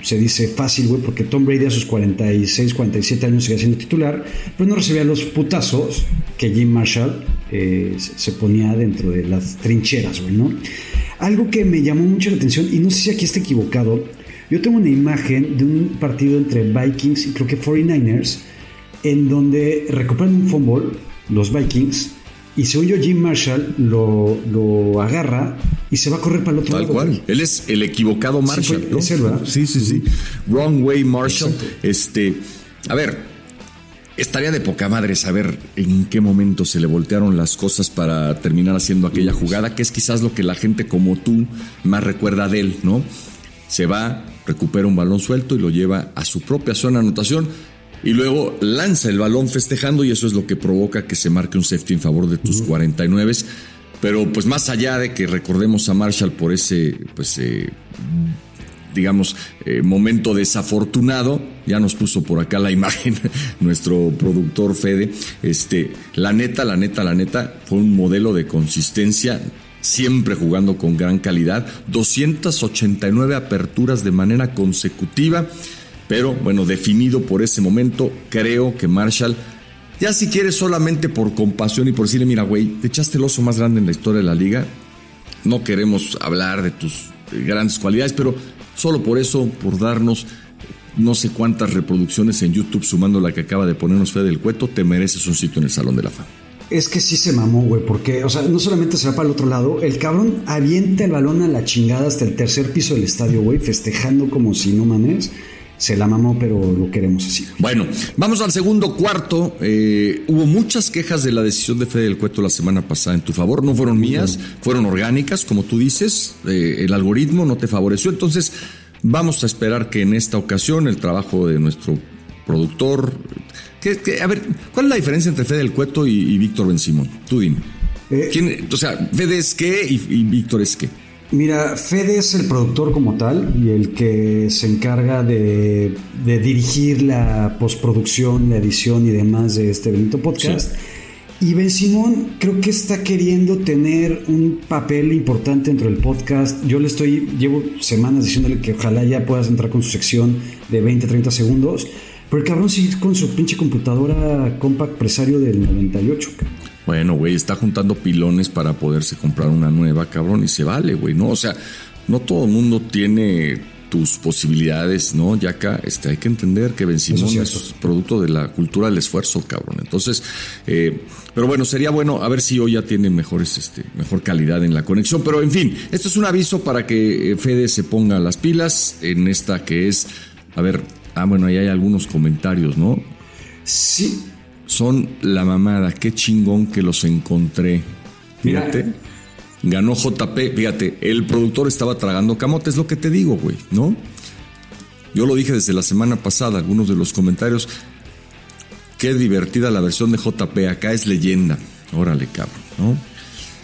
se dice fácil, güey, porque Tom Brady a sus 46, 47 años seguía siendo titular, pero no recibía los putazos que Jim Marshall eh, se ponía dentro de las trincheras, güey, ¿no? Algo que me llamó mucho la atención, y no sé si aquí está equivocado, yo tengo una imagen de un partido entre Vikings y creo que 49ers, en donde recuperan un fumble, los Vikings, y según yo Jim Marshall lo, lo agarra y se va a correr para el otro Tal lado. cual. Él es el equivocado Marshall. fue- ¿no? es él, ¿verdad? Sí, sí, sí. Wrong way Marshall. Exacto. Este, a ver, estaría de poca madre saber en qué momento se le voltearon las cosas para terminar haciendo aquella jugada, que es quizás lo que la gente como tú más recuerda de él, ¿no? Se va, recupera un balón suelto y lo lleva a su propia zona de anotación. Y luego lanza el balón festejando y eso es lo que provoca que se marque un safety en favor de tus 49. Pero pues más allá de que recordemos a Marshall por ese, pues, eh, digamos, eh, momento desafortunado, ya nos puso por acá la imagen nuestro productor Fede, este, la neta, la neta, la neta, fue un modelo de consistencia, siempre jugando con gran calidad, 289 aperturas de manera consecutiva, pero bueno, definido por ese momento, creo que Marshall ya si quieres solamente por compasión y por decirle, mira, güey, te echaste el oso más grande en la historia de la liga. No queremos hablar de tus grandes cualidades, pero solo por eso, por darnos no sé cuántas reproducciones en YouTube, sumando la que acaba de ponernos Fede del Cueto, te mereces un sitio en el Salón de la Fama. Es que sí se mamó, güey, porque, o sea, no solamente se va para el otro lado, el cabrón avienta el balón a la chingada hasta el tercer piso del estadio, güey, festejando como si no mames. Se la mamó, pero lo queremos así. Bueno, vamos al segundo cuarto. Eh, hubo muchas quejas de la decisión de Fede del Cueto la semana pasada en tu favor. No fueron mías, fueron orgánicas, como tú dices. Eh, el algoritmo no te favoreció. Entonces, vamos a esperar que en esta ocasión el trabajo de nuestro productor. que- que- a ver, ¿cuál es la diferencia entre Fede del Cueto y, y Víctor Ben Simón? Tú dime. Eh, ¿Quién- o sea, Fede es qué y, y Víctor es qué. Mira, Fede es el productor como tal y el que se encarga de, dirigir la postproducción, la edición y demás de este bonito podcast. Y Ben Simón creo que está queriendo tener un papel importante dentro del podcast. Yo le estoy, llevo semanas diciéndole que ojalá ya puedas entrar con su sección de 20, 30 segundos. Pero el cabrón sigue con su pinche computadora compact presario del 98. Bueno, güey, está juntando pilones para poderse comprar una nueva, cabrón, y se vale, güey, ¿no? O sea, no todo el mundo tiene tus posibilidades, ¿no? Ya acá este, hay que entender que Ben Simón es, producto de la cultura del esfuerzo, cabrón. Entonces, eh, pero bueno, sería bueno a ver si hoy ya tiene mejores, este, mejor calidad en la conexión. Pero en fin, esto es un aviso para que eh, Fede se ponga las pilas en esta que es, a ver, ah, bueno, ahí hay algunos comentarios, ¿no? Sí, son la mamada. Qué chingón que los encontré. Fíjate. Ganó JP. Fíjate, el productor estaba tragando camote, es lo que te digo, güey, ¿no? Yo lo dije desde la semana pasada, algunos de los comentarios. Qué divertida la versión de JP. Acá es leyenda. Órale, cabrón, ¿no?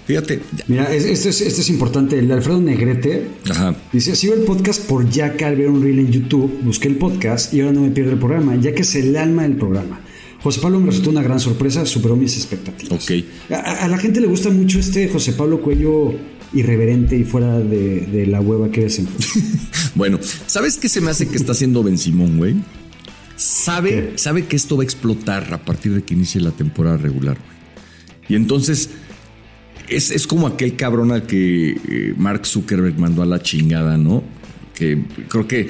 Fíjate. Mira, esto es, es, importante. El Alfredo Negrete Ajá. dice: Sigo el podcast por ya al ver un reel en YouTube. Busqué el podcast y ahora no me pierdo el programa, ya que es el alma del programa. José Pablo me resultó una gran sorpresa, superó mis expectativas. Ok. A, la gente le gusta mucho este José Pablo Cuello irreverente y fuera de, la hueva que eres en Bueno, ¿sabes qué se me hace que está haciendo Ben Simón, güey? Sabe, sabe que esto va a explotar a partir de que inicie la temporada regular, güey. Y entonces es, es, como aquel cabrón al que eh, Mark Zuckerberg mandó a la chingada, ¿no? Que creo que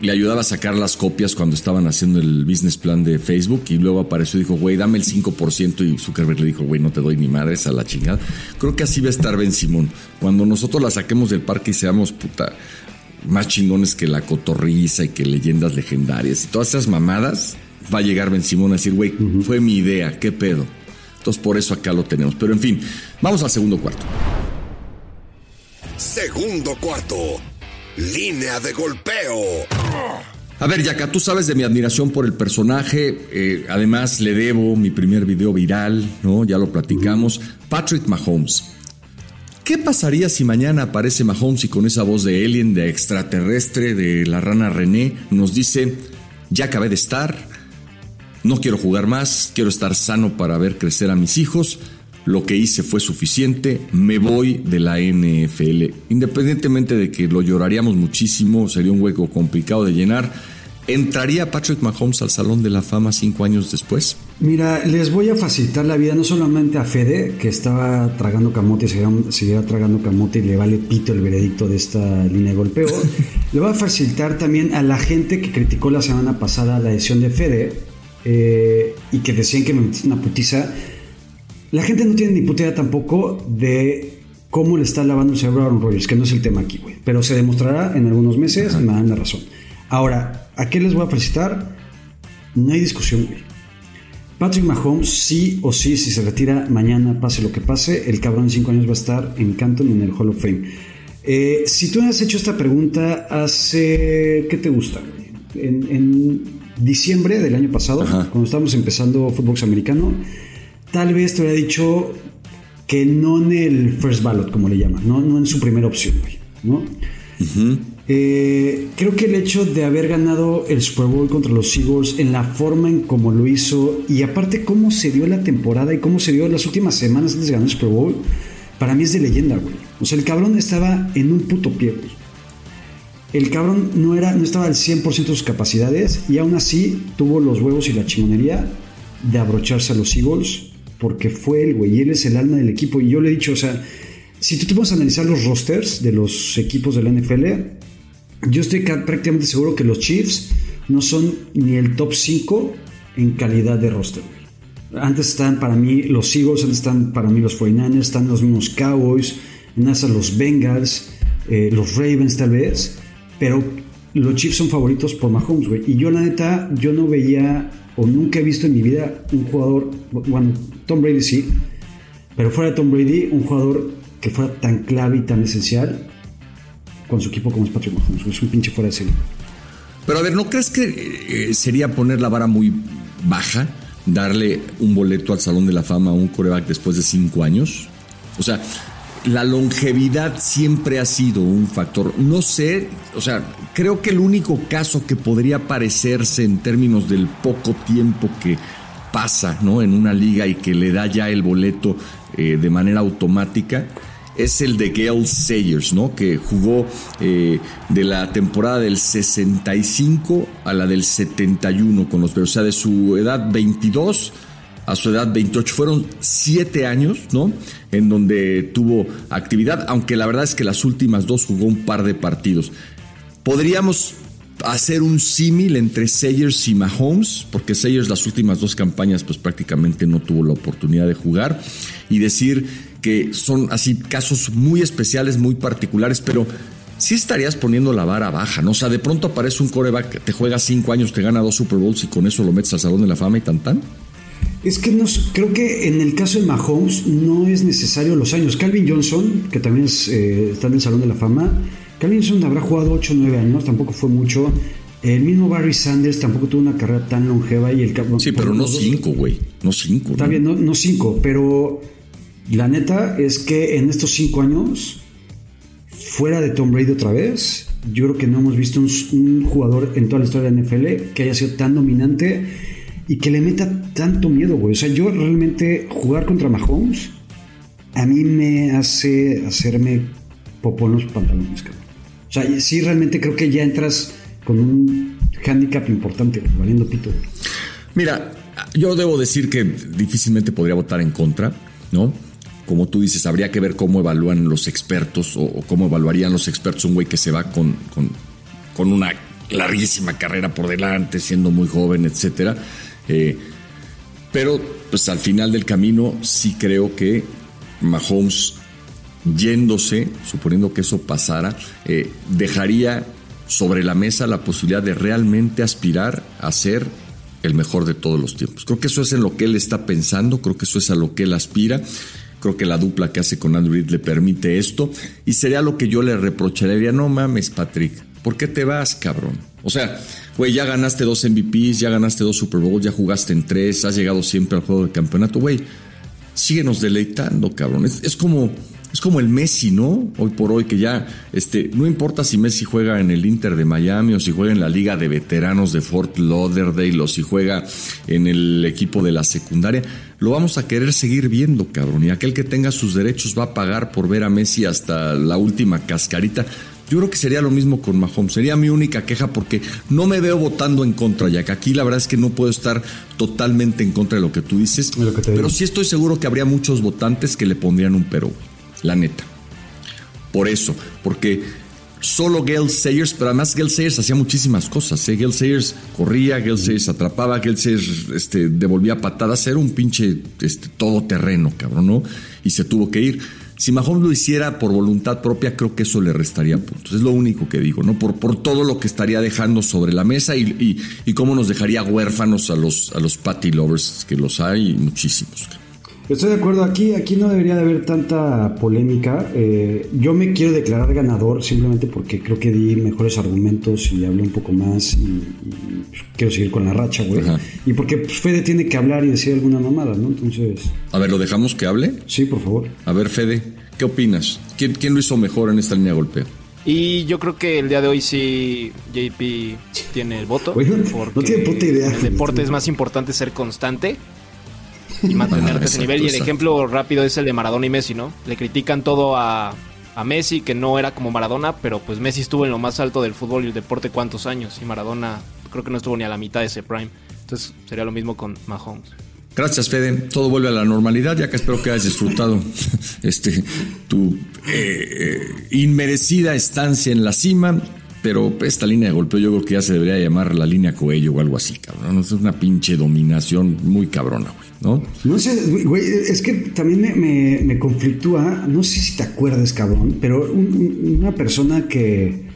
le ayudaba a sacar las copias cuando estaban haciendo el business plan de Facebook y luego apareció y dijo, güey, dame el 5% y Zuckerberg le dijo, güey, no te doy ni madres a la chingada. Creo que así va a estar Ben Simón. Cuando nosotros la saquemos del parque y seamos puta más chingones que la cotorriza y que leyendas legendarias y todas esas mamadas, va a llegar Ben Simón a decir, güey, fue mi idea, qué pedo. Entonces por eso acá lo tenemos. Pero en fin, vamos al segundo cuarto. Segundo cuarto. Línea de golpeo. A ver, Yaka, tú sabes de mi admiración por el personaje. Eh, además, le debo mi primer video viral, ¿no? Ya lo platicamos. Patrick Mahomes. ¿Qué pasaría si mañana aparece Mahomes y con esa voz de alien, de extraterrestre, de la rana René, nos dice: Ya acabé de estar, no quiero jugar más, quiero estar sano para ver crecer a mis hijos lo que hice fue suficiente, me voy de la NFL. Independientemente de que lo lloraríamos muchísimo, sería un hueco complicado de llenar, ¿entraría Patrick Mahomes al Salón de la Fama cinco años después? Mira, les voy a facilitar la vida no solamente a Fede, que estaba tragando camote y seguirá, tragando camote y le vale pito el veredicto de esta línea de golpeo, le voy a facilitar también a la gente que criticó la semana pasada la edición de Fede eh, y que decían que me metí una putiza la gente no tiene ni puta idea tampoco de cómo le está lavando el cerebro a Aaron Rodgers, que no es el tema aquí, güey. Pero se demostrará en algunos meses y me dan la razón. Ahora, ¿a qué les voy a felicitar? No hay discusión, güey. Patrick Mahomes, sí o sí, si se retira mañana, pase lo que pase, el cabrón en 5 años va a estar en Canton en el Hall of Fame. Eh, si tú has hecho esta pregunta hace. ¿Qué te gusta? En, en diciembre del año pasado, cuando estábamos empezando fútbol americano, tal vez te hubiera dicho que no en el first ballot, como le llaman, no, no en su primera opción, ¿no? Eh, creo que el hecho de haber ganado el Super Bowl contra los Eagles en la forma en cómo lo hizo y aparte cómo se dio la temporada y cómo se dio las últimas semanas antes de ganar el Super Bowl, para mí es de leyenda, güey. O sea, el cabrón estaba en un puto pie, güey. El cabrón no, era, no estaba al 100% de sus capacidades y aún así tuvo los huevos y la chingonería de abrocharse a los Eagles porque fue él, güey, y él es el alma del equipo. Y yo le he dicho, o sea, si tú te vas a analizar los rosters de los equipos de la NFL, yo estoy prácticamente seguro que los Chiefs no son ni el top 5 en calidad de roster. Antes están para mí los Eagles, antes están para mí los 49ers, están los mismos Cowboys, NASA los Bengals, eh, los Ravens tal vez, pero los Chiefs son favoritos por Mahomes, güey. Y yo la neta, yo no veía o nunca he visto en mi vida un jugador, bueno, Tom Brady sí, pero fuera de Tom Brady, un jugador que fuera tan clave y tan esencial con su equipo como es Patrick Mahomes. Es un pinche fuera de serie. Pero a ver, ¿no crees que eh, sería poner la vara muy baja darle un boleto al Salón de la Fama a un coreback después de cinco años? O sea, la longevidad siempre ha sido un factor. No sé, o sea, creo que el único caso que podría parecerse en términos del poco tiempo que pasa ¿no? en una liga y que le da ya el boleto eh, de manera automática es el de Gail Sayers, ¿no? Que jugó eh, de la temporada del 65 a la del 71 con los Bears. O sea, de su edad 22 a su edad 28. Fueron siete años, ¿no? En donde tuvo actividad, aunque la verdad es que las últimas dos jugó un par de partidos. Podríamos hacer un símil entre Sayers y Mahomes, porque Sayers las últimas dos campañas pues prácticamente no tuvo la oportunidad de jugar, y decir que son así casos muy especiales, muy particulares, pero sí estarías poniendo la vara baja, ¿no? O sea, de pronto aparece un coreback, te juega cinco años, te gana dos Super Bowls y con eso lo metes al Salón de la Fama y tan tan. Es que no, creo que en el caso de Mahomes no es necesario los años. Calvin Johnson, que también eh, está en el Salón de la Fama, Calvin Johnson habrá jugado 8 o 9 años, tampoco fue mucho. El mismo Barry Sanders tampoco tuvo una carrera tan longeva y el Sí, pero no 5, güey. No 5. Está bien, no 5, pero la neta es que en estos 5 años, fuera de Tom Brady otra vez, yo creo que no hemos visto un, un jugador en toda la historia de la NFL que haya sido tan dominante y que le meta tanto miedo, güey. O sea, yo realmente jugar contra Mahomes a mí me hace hacerme popón los pantalones, cabrón. Sea, sí realmente creo que ya entras con un handicap importante, valiendo pito. Mira, yo debo decir que difícilmente podría votar en contra, ¿no? Como tú dices, habría que ver cómo evalúan los expertos o, cómo evaluarían los expertos un güey que se va con, con, con una larguísima carrera por delante, siendo muy joven, etcétera. Eh, pero pues al final del camino sí creo que Mahomes yéndose, suponiendo que eso pasara, eh, dejaría sobre la mesa la posibilidad de realmente aspirar a ser el mejor de todos los tiempos. Creo que eso es en lo que él está pensando, creo que eso es a lo que él aspira. Creo que la dupla que hace con Andrew Reid le permite esto. Y sería lo que yo le reprocharía. No mames, Patrick. ¿Por qué te vas, cabrón? O sea, güey, ya ganaste dos MVPs, ya ganaste dos Super Bowls, ya jugaste en tres, has llegado siempre al juego de campeonato, güey. Síguenos deleitando, cabrón. Es, como, es como el Messi, ¿no? Hoy por hoy, que ya, este, no importa si Messi juega en el Inter de Miami o si juega en la Liga de Veteranos de Fort Lauderdale o si juega en el equipo de la secundaria, lo vamos a querer seguir viendo, cabrón. Y aquel que tenga sus derechos va a pagar por ver a Messi hasta la última cascarita. Yo creo que sería lo mismo con Mahomes. Sería mi única queja porque no me veo votando en contra, ya que aquí la verdad es que no puedo estar totalmente en contra de lo que tú dices. pero sí estoy seguro que habría muchos votantes que le pondrían un pero, la neta. Por eso, porque solo Gail Sayers, pero además Gail Sayers hacía muchísimas cosas. ¿eh? Gail Sayers corría, Gail Sayers atrapaba, Gail Sayers este, devolvía patadas. Era un pinche este, todoterreno, cabrón, ¿no? Y se tuvo que ir. Si Mahomes lo hiciera por voluntad propia, creo que eso le restaría puntos. Es lo único que digo, ¿no? Por, por todo lo que estaría dejando sobre la mesa y, y, cómo nos dejaría huérfanos a los, a los patty lovers, que los hay muchísimos. Estoy de acuerdo, aquí, aquí no debería de haber tanta polémica. Eh, yo me quiero declarar ganador simplemente porque creo que di mejores argumentos y hablé un poco más y, pues, quiero seguir con la racha, güey. Y porque pues, Fede tiene que hablar y decir alguna mamada, ¿no? Entonces... A ver, ¿lo dejamos que hable? Sí, por favor. A ver, Fede, ¿qué opinas? ¿Quién, quién lo hizo mejor en esta línea de golpeo? Y yo creo que el día de hoy sí JP tiene el voto. no tiene puta idea. El deporte es más importante ser constante y mantenerte ese nivel. Y el ejemplo rápido es el de Maradona y Messi, ¿no? Le critican todo a, a Messi, que no era como Maradona, pero pues Messi estuvo en lo más alto del fútbol y el deporte cuántos años. Y Maradona creo que no estuvo ni a la mitad de ese prime. Entonces sería lo mismo con Mahomes. Gracias, Fede. Todo vuelve a la normalidad, ya que espero que hayas disfrutado este, tu eh, eh, inmerecida estancia en la cima. Pero esta línea de golpeo yo creo que ya se debería llamar la línea Coello o algo así, cabrón. Es una pinche dominación muy cabrona, güey. ¿no? No sé, güey, es que también me, conflictúa, no sé si te acuerdas, cabrón, pero una persona que,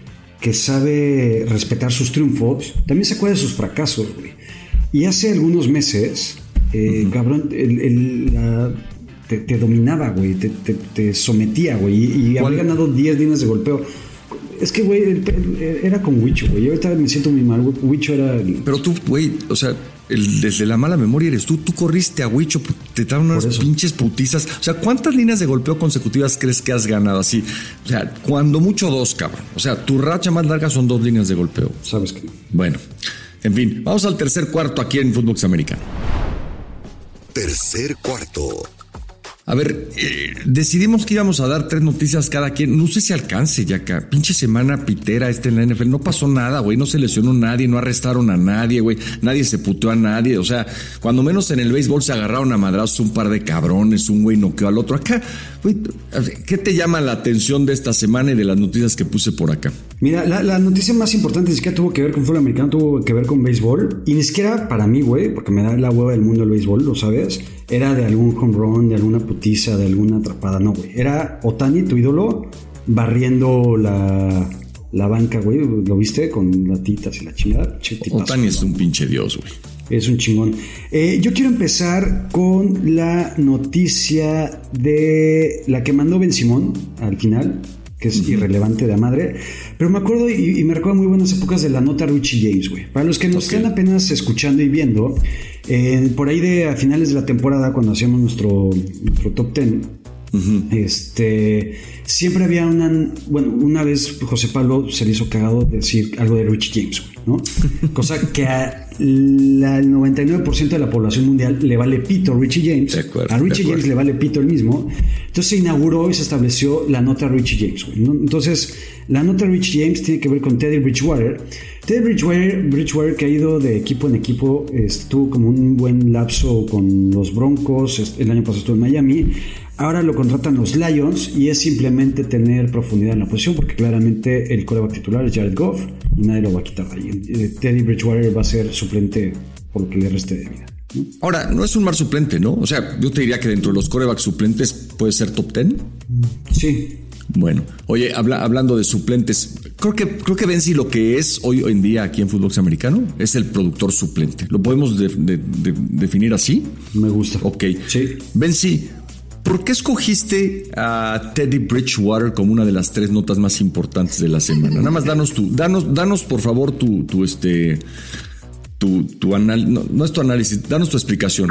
que sabe respetar sus triunfos, también se acuerda de sus fracasos, güey. Y hace algunos meses, eh, cabrón, te, dominaba, güey, te, sometía, güey, y, había ganado 10 líneas de golpeo. Es que, güey, el- era con Wicho, güey. Yo ahorita me siento muy mal, güey. Wicho era. el- Pero tú, güey, o sea, el- desde la mala memoria eres tú. Tú corriste a Huicho, te daban unas pinches putizas. O sea, ¿cuántas líneas de golpeo consecutivas crees que has ganado así? O sea, cuando mucho dos, cabrón. O sea, tu racha más larga son dos líneas de golpeo. Sabes que. Bueno, en fin, vamos al tercer cuarto aquí en Fútbol Americano. Tercer cuarto. A ver, eh, decidimos que íbamos a dar tres noticias cada quien. No sé si alcance ya acá. Pinche semana pitera este en la NFL. No pasó nada, güey. No se lesionó nadie, no arrestaron a nadie, güey. Nadie se puteó a nadie. O sea, cuando menos en el béisbol se agarraron a madrazos un par de cabrones, un güey noqueó al otro. Acá, güey, ¿qué te llama la atención de esta semana y de las noticias que puse por acá? Mira, la, la noticia más importante ni siquiera tuvo que ver con fútbol americano, tuvo que ver con béisbol. Y ni siquiera para mí, güey, porque me da la hueva del mundo el béisbol, lo sabes. Era de algún home run, de alguna putiza, de alguna atrapada. No, güey. Era Otani, tu ídolo, barriendo la, la banca, güey. ¿Lo viste? Con latitas y la chingada. Otani es un pinche dios, güey. Es un chingón. Eh, yo quiero empezar con la noticia de la que mandó Ben Simón al final, que es irrelevante de la madre. Pero me acuerdo y, y me recuerda muy buenas épocas de la nota Richie James, güey. Para los que nos Ok. están apenas escuchando y viendo, eh, por ahí de a finales de la temporada, cuando hacíamos nuestro, nuestro top 10, este, siempre había una, bueno, una vez José Pablo se le hizo cagado decir algo de Richie James, ¿no? Cosa que a la- el 99% de la población mundial le vale pito a Richie James. Acuerdo, a Richie. James le vale pito el mismo. Entonces se inauguró y se estableció la nota Richie James, ¿no? Entonces, la nota Richie James tiene que ver con Teddy Bridgewater. Teddy Bridgewater, Bridgewater que ha ido de equipo en equipo, estuvo como un buen lapso con los Broncos, el año pasado estuvo en Miami. Ahora lo contratan los Lions y es simplemente tener profundidad en la posición porque claramente el coreback titular es Jared Goff y nadie lo va a quitar de ahí. Eh, Teddy Bridgewater va a ser suplente por lo que le reste de vida. Ahora, no es un mal suplente, ¿no? O sea, yo te diría que dentro de los corebacks suplentes puede ser top 10. Sí, Bueno, oye, habla- hablando de suplentes, creo que creo que Benzi lo que es hoy en día aquí en fútbol americano es el productor suplente. ¿Lo podemos de- de- de- definir así? me gusta. Ok. Sí. Benzi, ¿por qué escogiste a Teddy Bridgewater como una de las tres notas más importantes de la semana? Nada más danos tu, danos, danos por favor tu, tu este, tu, tu análisis, no, no es tu análisis, danos tu explicación.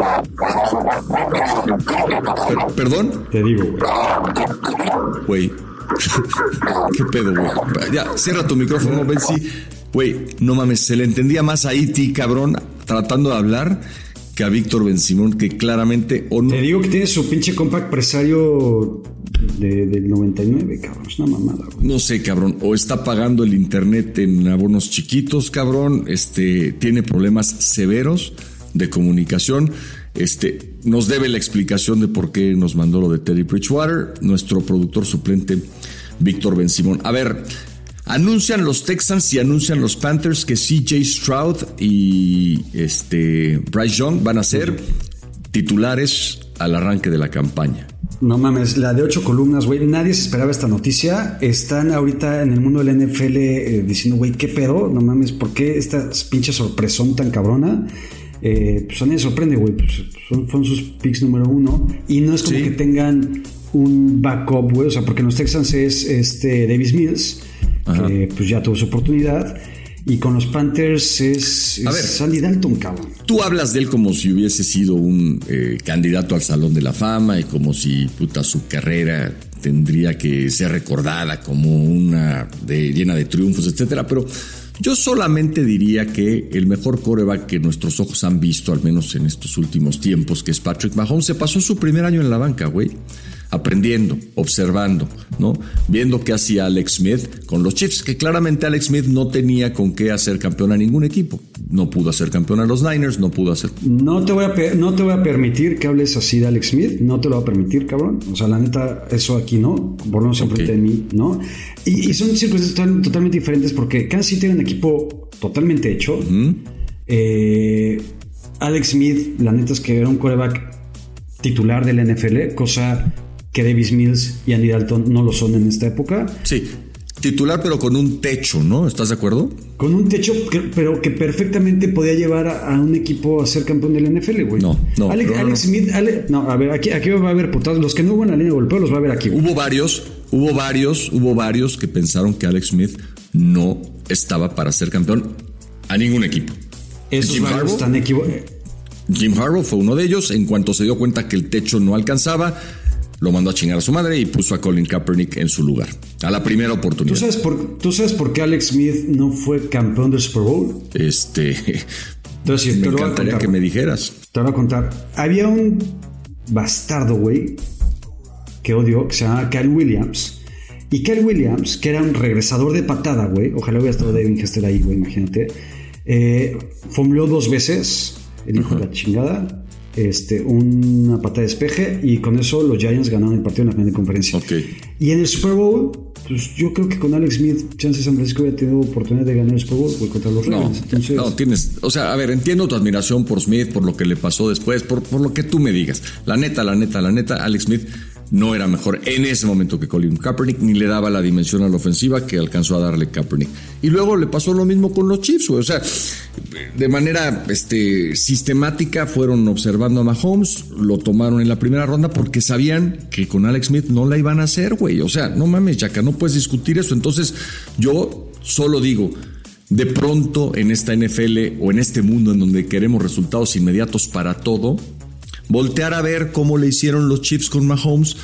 Per- ¿Perdón? Te digo, güey. Güey. ¿Qué pedo, güey? Ya, cierra tu micrófono, Benzi. Güey, no mames, se le entendía más a Iti, cabrón, tratando de hablar que a Víctor Benzimón, que claramente o no. Te digo que tiene su pinche compact presario de- del 99, cabrón. Es una mamada, güey. No sé, cabrón, o está pagando el internet en abonos chiquitos, cabrón, este, tiene problemas severos de comunicación, este, nos debe la explicación de por qué nos mandó lo de Teddy Bridgewater, nuestro productor suplente, Víctor Ben Simón. A ver, anuncian los Texans y anuncian los Panthers que CJ Stroud y este, Bryce Young van a ser titulares al arranque de la campaña. No mames, la de ocho columnas, güey. Nadie se esperaba esta noticia. Están ahorita en el mundo del NFL eh, diciendo, güey, ¿qué pedo? No mames, ¿por qué esta pinche sorpresón tan cabrona? Eh, pues a nadie sorprende, güey. Pues, son, sus picks número uno. Y no es como Sí. que tengan un backup, güey. O sea, porque en los Texans es este Davis Mills, que pues ya tuvo su oportunidad. Y con los Panthers es, A es ver. Sandy Dalton, cabrón. Tú hablas de él como si hubiese sido un eh, candidato al Salón de la Fama y como si puta su carrera tendría que ser recordada como una de, llena de triunfos, etcétera. Pero yo solamente diría que el mejor coreback que nuestros ojos han visto, al menos en estos últimos tiempos, que es Patrick Mahomes, se pasó su primer año en la banca, güey. Aprendiendo, observando, ¿no? Viendo qué hacía Alex Smith con los Chiefs, que claramente Alex Smith no tenía con qué hacer campeón a ningún equipo. No pudo hacer campeón a los Niners, no pudo hacer No te, voy a no te voy a permitir que hables así de Alex Smith, no te lo voy a permitir, cabrón. O sea, la neta, eso aquí no, por menos enfrente Ok. de mí, ¿no? Y, y son circunstancias total- totalmente diferentes porque Kansas City tiene un equipo totalmente hecho. Eh, Alex Smith, la neta es que era un coreback titular del NFL, cosa que Davis Mills y Andy Dalton no lo son en esta época. Sí, titular pero con un techo, ¿no? ¿Estás de acuerdo? Con un techo, que- pero que perfectamente podía llevar a, a un equipo a ser campeón del NFL, güey. No, no, Alex, no, Alex no. Smith, Ale- no, a ver, aquí, aquí va a haber putados. Los que no hubo en la línea de golpeo los va a ver aquí, güey. Hubo varios, hubo varios, hubo varios que pensaron que Alex Smith no estaba para ser campeón a ningún equipo. Esos Jim Harbaugh. están equivocados. Jim Harbaugh fue uno de ellos. En cuanto se dio cuenta que el techo no alcanzaba, lo mandó a chingar a su madre y puso a Colin Kaepernick en su lugar. A la primera ¿Tú oportunidad. sabes, por, ¿Tú sabes por qué Alex Smith no fue campeón del Super Bowl? Este. Entonces, me te lo voy a encantaría contar. que me dijeras. Te voy a contar. Había un bastardo, güey, que odio, que se llamaba Kyle Williams. Y Kyle Williams, que era un regresador de patada, güey. Ojalá hubiera estado David Hester ahí, güey, imagínate. Eh, dos veces, el hijo de la chingada. Este, una patada de despeje. Y con eso los Giants ganaron el partido en la final de conferencia. Ok. Y en el Super Bowl, pues yo creo que con Alex Smith, Chances San Francisco hubiera tenido oportunidad de ganar el Super Bowl, güey, contra los No, Ravens. Entonces, no, tienes. O sea, a ver, entiendo tu admiración por Smith, por lo que le pasó después, por, por lo que tú me digas. La neta, la neta, la neta, Alex Smith no era mejor en ese momento que Colin Kaepernick, ni le daba la dimensión a la ofensiva que alcanzó a darle Kaepernick. Y luego le pasó lo mismo con los Chiefs, güey. O sea, de manera este, sistemática fueron observando a Mahomes, lo tomaron en la primera ronda porque sabían que con Alex Smith no la iban a hacer, güey. O sea, no mames, Yaka, no puedes discutir eso. Entonces, yo solo digo, de pronto en esta NFL o en este mundo en donde queremos resultados inmediatos para todo, voltear a ver cómo le hicieron los Chiefs con Mahomes,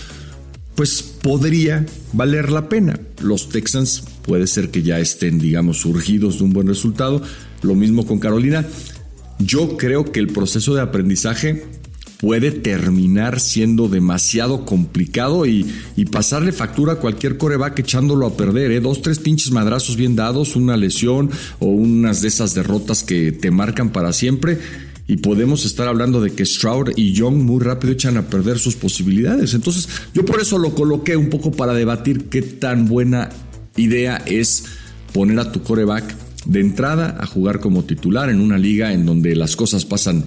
pues podría valer la pena. Los Texans puede ser que ya estén, digamos, surgidos de un buen resultado. Lo mismo con Carolina. Yo creo que el proceso de aprendizaje puede terminar siendo demasiado complicado y, pasarle factura a cualquier coreback echándolo a perder. ¿eh? Dos, tres pinches madrazos bien dados, una lesión o unas de esas derrotas que te marcan para siempre. Y podemos estar hablando de que Stroud y Young muy rápido echan a perder sus posibilidades. Entonces, yo por eso lo coloqué un poco para debatir qué tan buena idea es poner a tu coreback de entrada a jugar como titular en una liga en donde las cosas pasan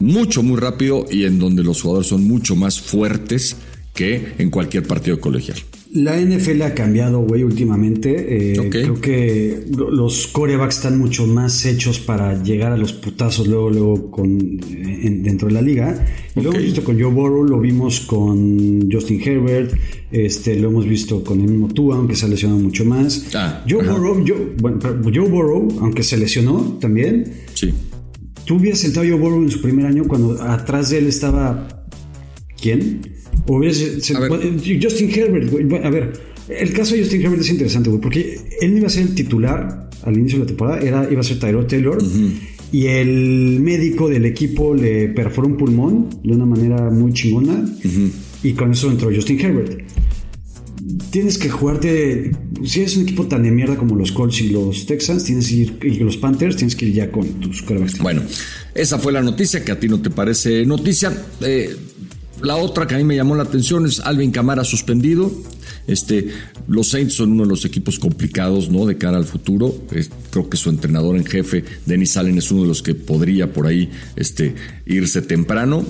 mucho, muy rápido y en donde los jugadores son mucho más fuertes que en cualquier partido colegial. La NFL ha cambiado, güey, últimamente. Eh. Creo que lo- los corebacks están mucho más hechos para llegar a los putazos luego, luego con, en- dentro de la liga. Y lo hemos visto con Joe Burrow, lo vimos con Justin Herbert, este, lo hemos visto con el mismo Tua, aunque se ha lesionado mucho más. Ah, Joe. Burrow, Joe- bueno, Joe Burrow, aunque se lesionó también, Sí. ¿Tú hubieras sentado a Joe Burrow en su primer año cuando atrás de él estaba. ¿Quién? Bueno, Justin Herbert, güey. Bueno, A ver, el caso de Justin Herbert es interesante, güey, porque él no iba a ser el titular al inicio de la temporada, era, iba a ser Tyrod Taylor. Y el médico del equipo le perforó un pulmón de una manera muy chingona. Y con eso entró Justin Herbert. Tienes que jugarte. Si eres un equipo tan de mierda como los Colts y los Texans, tienes que ir. Y los Panthers, tienes que ir ya con tus. Bueno, esa fue la noticia que a ti no te parece noticia. Eh, la otra que a mí me llamó la atención es Alvin Camara suspendido. Este, los Saints son uno de los equipos complicados, ¿no? De cara al futuro. Creo que su entrenador en jefe, Dennis Allen, es uno de los que podría por ahí este, irse temprano.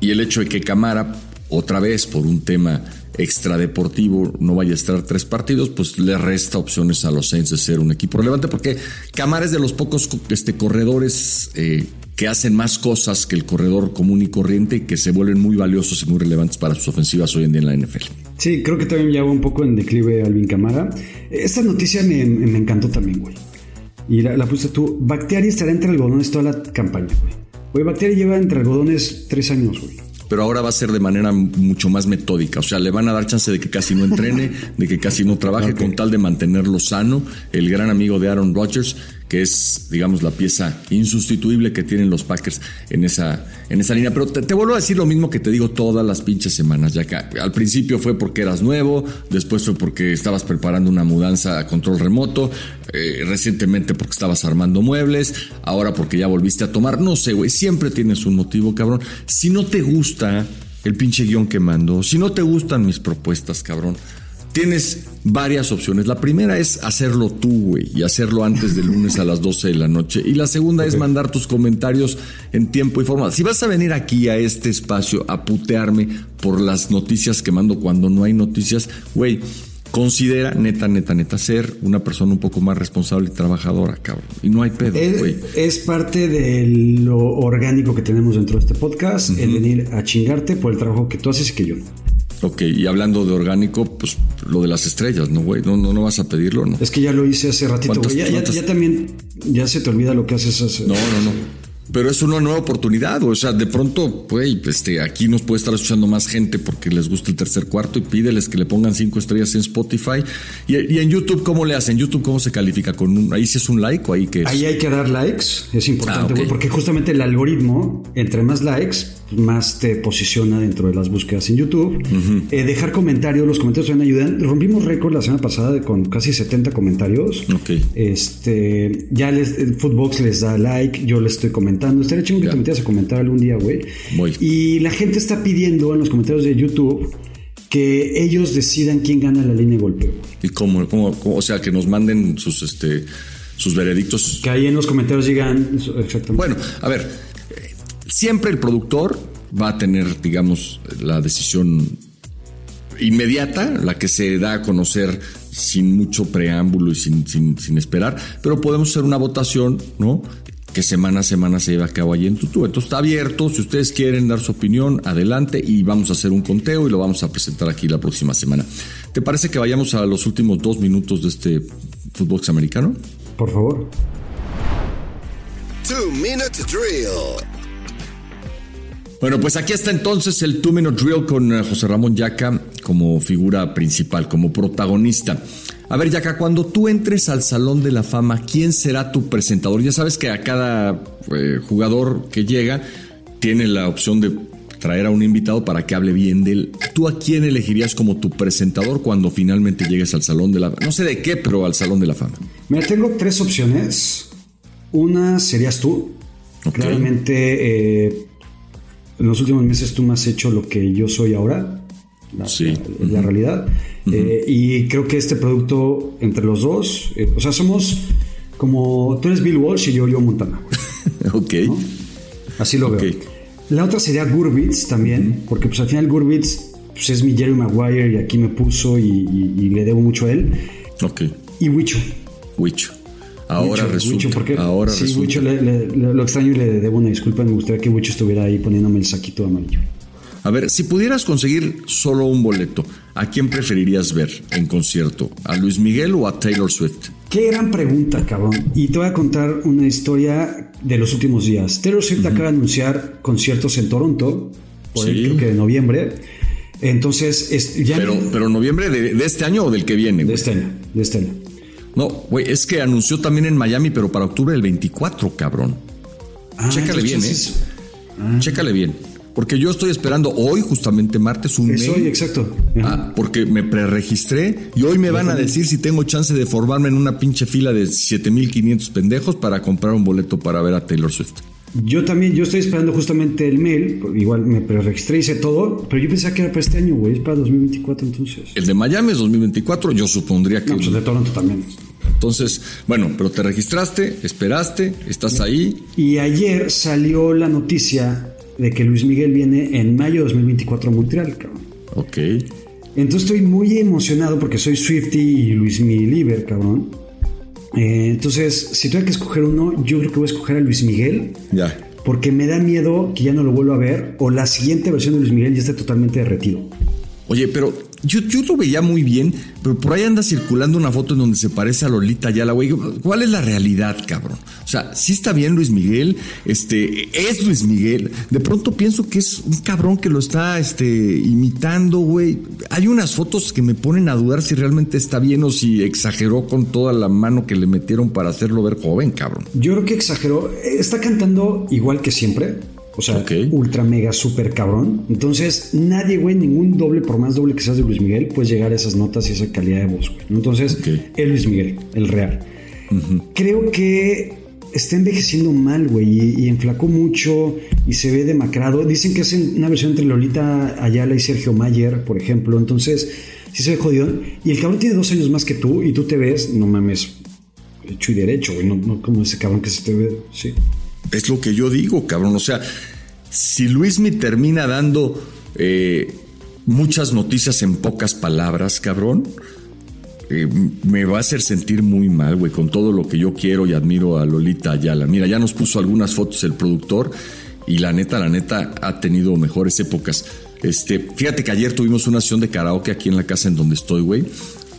Y el hecho de que Camara, otra vez por un tema extradeportivo, no vaya a estar tres partidos, pues le resta opciones a los Saints de ser un equipo relevante, porque Camara es de los pocos este, corredores eh, que hacen más cosas que el corredor común y corriente y que se vuelven muy valiosos y muy relevantes para sus ofensivas hoy en día en la NFL. Sí, creo que también ya va un poco en declive Alvin Camara. Esta noticia me, me encantó también, güey. Y la, la puse tú. Bactiari estará entre algodones toda la campaña, güey. Güey, Bactiari lleva entre algodones tres años, güey. pero ahora va a ser de manera mucho más metódica. O sea, le van a dar chance de que casi no entrene, de que casi no trabaje, con tal de mantenerlo sano. El gran amigo de Aaron Rodgers, que es, digamos, la pieza insustituible que tienen los Packers en esa, en esa línea. Pero te, vuelvo a decir lo mismo que te digo todas las pinches semanas, ya que al principio fue porque eras nuevo, después fue porque estabas preparando una mudanza a control remoto, eh, recientemente porque estabas armando muebles, ahora porque ya volviste a tomar. No sé, güey, siempre tienes un motivo, cabrón. Si no te gusta el pinche guion que mando, si no te gustan mis propuestas, cabrón, tienes varias opciones. La primera es hacerlo tú, güey, y hacerlo antes del lunes a las 12 de la noche. Y la segunda es mandar tus comentarios en tiempo y forma. Si vas a venir aquí a este espacio a putearme por las noticias que mando cuando no hay noticias, güey, considera, neta, neta, neta, ser una persona un poco más responsable y trabajadora, cabrón. Y no hay pedo, güey. Es, es parte de lo orgánico que tenemos dentro de este podcast, el venir a chingarte por el trabajo que tú haces y que yo no. Ok, y hablando de orgánico, pues lo de las estrellas, ¿no, güey? ¿No, no, no vas a pedirlo, no? Es que ya lo hice hace ratito, ¿Cuántas- güey. Ya, ya- cuántas- ya también, ya se te olvida lo que haces hace. No, no, no. Pero es una nueva oportunidad, o sea, de pronto, güey, este, aquí nos puede estar escuchando más gente porque les gusta el tercer cuarto y pídeles que le pongan cinco estrellas en Spotify. Y, y en YouTube, ¿cómo le hacen? YouTube, ¿cómo se califica? ¿Con un, ahí sí es un like o ahí que es? Ahí hay que dar likes, es importante, Ah, güey, porque justamente el algoritmo, entre más likes, más te posiciona dentro de las búsquedas en YouTube. Eh, dejar comentarios, los comentarios también ayudan. Rompimos récord la semana pasada con casi 70 comentarios. Ok. Este, ya les, el Footbox les da like, yo les estoy comentando. Estaría chingo que te metieras a comentar algún día, güey. Y la gente está pidiendo en los comentarios de YouTube que ellos decidan quién gana la línea de golpeo. ¿Y cómo, cómo- cómo? O sea, que nos manden sus, este, sus veredictos. Que ahí en los comentarios digan exactamente. Bueno, a ver, eh, siempre el productor va a tener, digamos, la decisión inmediata, la que se da a conocer sin mucho preámbulo y sin, sin, sin esperar, pero podemos hacer una votación, ¿no? Que semana a semana se lleva a cabo allí en YouTube. Entonces está abierto, si ustedes quieren dar su opinión, adelante y vamos a hacer un conteo y lo vamos a presentar aquí la próxima semana. ¿Te parece que vayamos a los últimos dos minutos de este fútbol americano? Por favor. Two Minute Drill. Bueno, pues aquí está entonces el Two Minute Drill con eh, José Ramón Yaca como figura principal, como protagonista. A ver, Yaca, cuando tú entres al Salón de la Fama, ¿quién será tu presentador? Ya sabes que a cada eh, jugador que llega tiene la opción de traer a un invitado para que hable bien de él. ¿Tú a quién elegirías como tu presentador cuando finalmente llegues al Salón de la No sé de qué, pero al Salón de la Fama. Mira, tengo tres opciones. Una serías tú. Ok. Claramente, eh, en los últimos meses tú me has hecho lo que yo soy ahora. La, Sí. la- la realidad. Eh, y creo que este producto, entre los dos, eh, o sea, somos como tú eres Bill Walsh y yo, yo Montana. ok. ¿no? Así lo Ok. veo. La otra sería Gurbitz también, porque pues al final Gurbitz pues, es mi Jerry Maguire y aquí me puso y, y- y le debo mucho a él. Ok. Y Wicho. Huicho. Ahora resulta. Porque ahora sí, resulta. Le- le- lo extraño y le debo una disculpa. Me gustaría que Wicho estuviera ahí poniéndome el saquito amarillo. A ver, si pudieras conseguir solo un boleto, ¿a quién preferirías ver en concierto? ¿A Luis Miguel o a Taylor Swift? Qué gran pregunta, cabrón. Y te voy a contar una historia de los últimos días. Taylor Swift acaba de anunciar conciertos en Toronto, por Sí. ahí creo que de noviembre. Entonces, es, ya Pero, pero noviembre de, de este año o del que viene, de este año, de este año. No, güey, es que anunció también en Miami, pero para octubre del 24, cabrón. Ah, Chécale bien, ¿eh? Chécale bien. Porque yo estoy esperando hoy, justamente martes, un Es mail. hoy, exacto. Ah, porque me preregistré y hoy me van a decir si tengo chance de formarme en una pinche fila de 7500 pendejos para comprar un boleto para ver a Taylor Swift. Yo también, yo estoy esperando justamente el mail. Igual me preregistré, hice todo, pero yo pensaba que era para este año, güey. Es para 2024 entonces. El de Miami es 2024, yo supondría que... No, pues el de Toronto también. Entonces, bueno, pero te registraste, esperaste, estás ahí. Y ayer salió la noticia de que Luis Miguel viene en mayo de 2024 a Montreal, cabrón. Ok. Entonces estoy muy emocionado porque soy Swifty y Luis Miguel, cabrón. Eh, entonces, si tuviera que escoger uno, yo creo que voy a escoger a Luis Miguel. Ya. Porque me da miedo que ya no lo vuelva a ver o la siguiente versión de Luis Miguel ya esté totalmente derretido. Oye, pero yo, yo lo veía muy bien, pero por ahí anda circulando una foto en donde se parece a Lolita Ayala, güey. ¿Cuál es la realidad, cabrón? O sea, sí está bien Luis Miguel, este, es Luis Miguel. De pronto pienso que es un cabrón que lo está, este, imitando, güey. Hay unas fotos que me ponen a dudar si realmente está bien o si exageró con toda la mano que le metieron para hacerlo ver joven, cabrón. Yo creo que exageró. Está cantando igual que siempre. O sea, ultra mega super cabrón. Entonces, nadie, güey, ningún doble, por más doble que seas de Luis Miguel, puedes llegar a esas notas y esa calidad de voz, güey. Entonces, Ok. el Luis Miguel, el real. Creo que está envejeciendo mal, güey, y, y enflacó mucho y se ve demacrado. Dicen que hacen una versión entre Lolita Ayala y Sergio Mayer, por ejemplo. Entonces, sí se ve jodido. Y el cabrón tiene dos años más que tú y tú te ves, no mames, hecho y derecho, güey. No, no como ese cabrón que se te ve, sí. Es lo que yo digo, cabrón. O sea, si Luismi termina dando eh, muchas noticias en pocas palabras, cabrón, eh, me va a hacer sentir muy mal, güey, con todo lo que yo quiero y admiro a Lolita Ayala. Mira, ya nos puso algunas fotos el productor y la neta, la neta, ha tenido mejores épocas. Este, fíjate que ayer tuvimos una sesión de karaoke aquí en la casa en donde estoy, güey,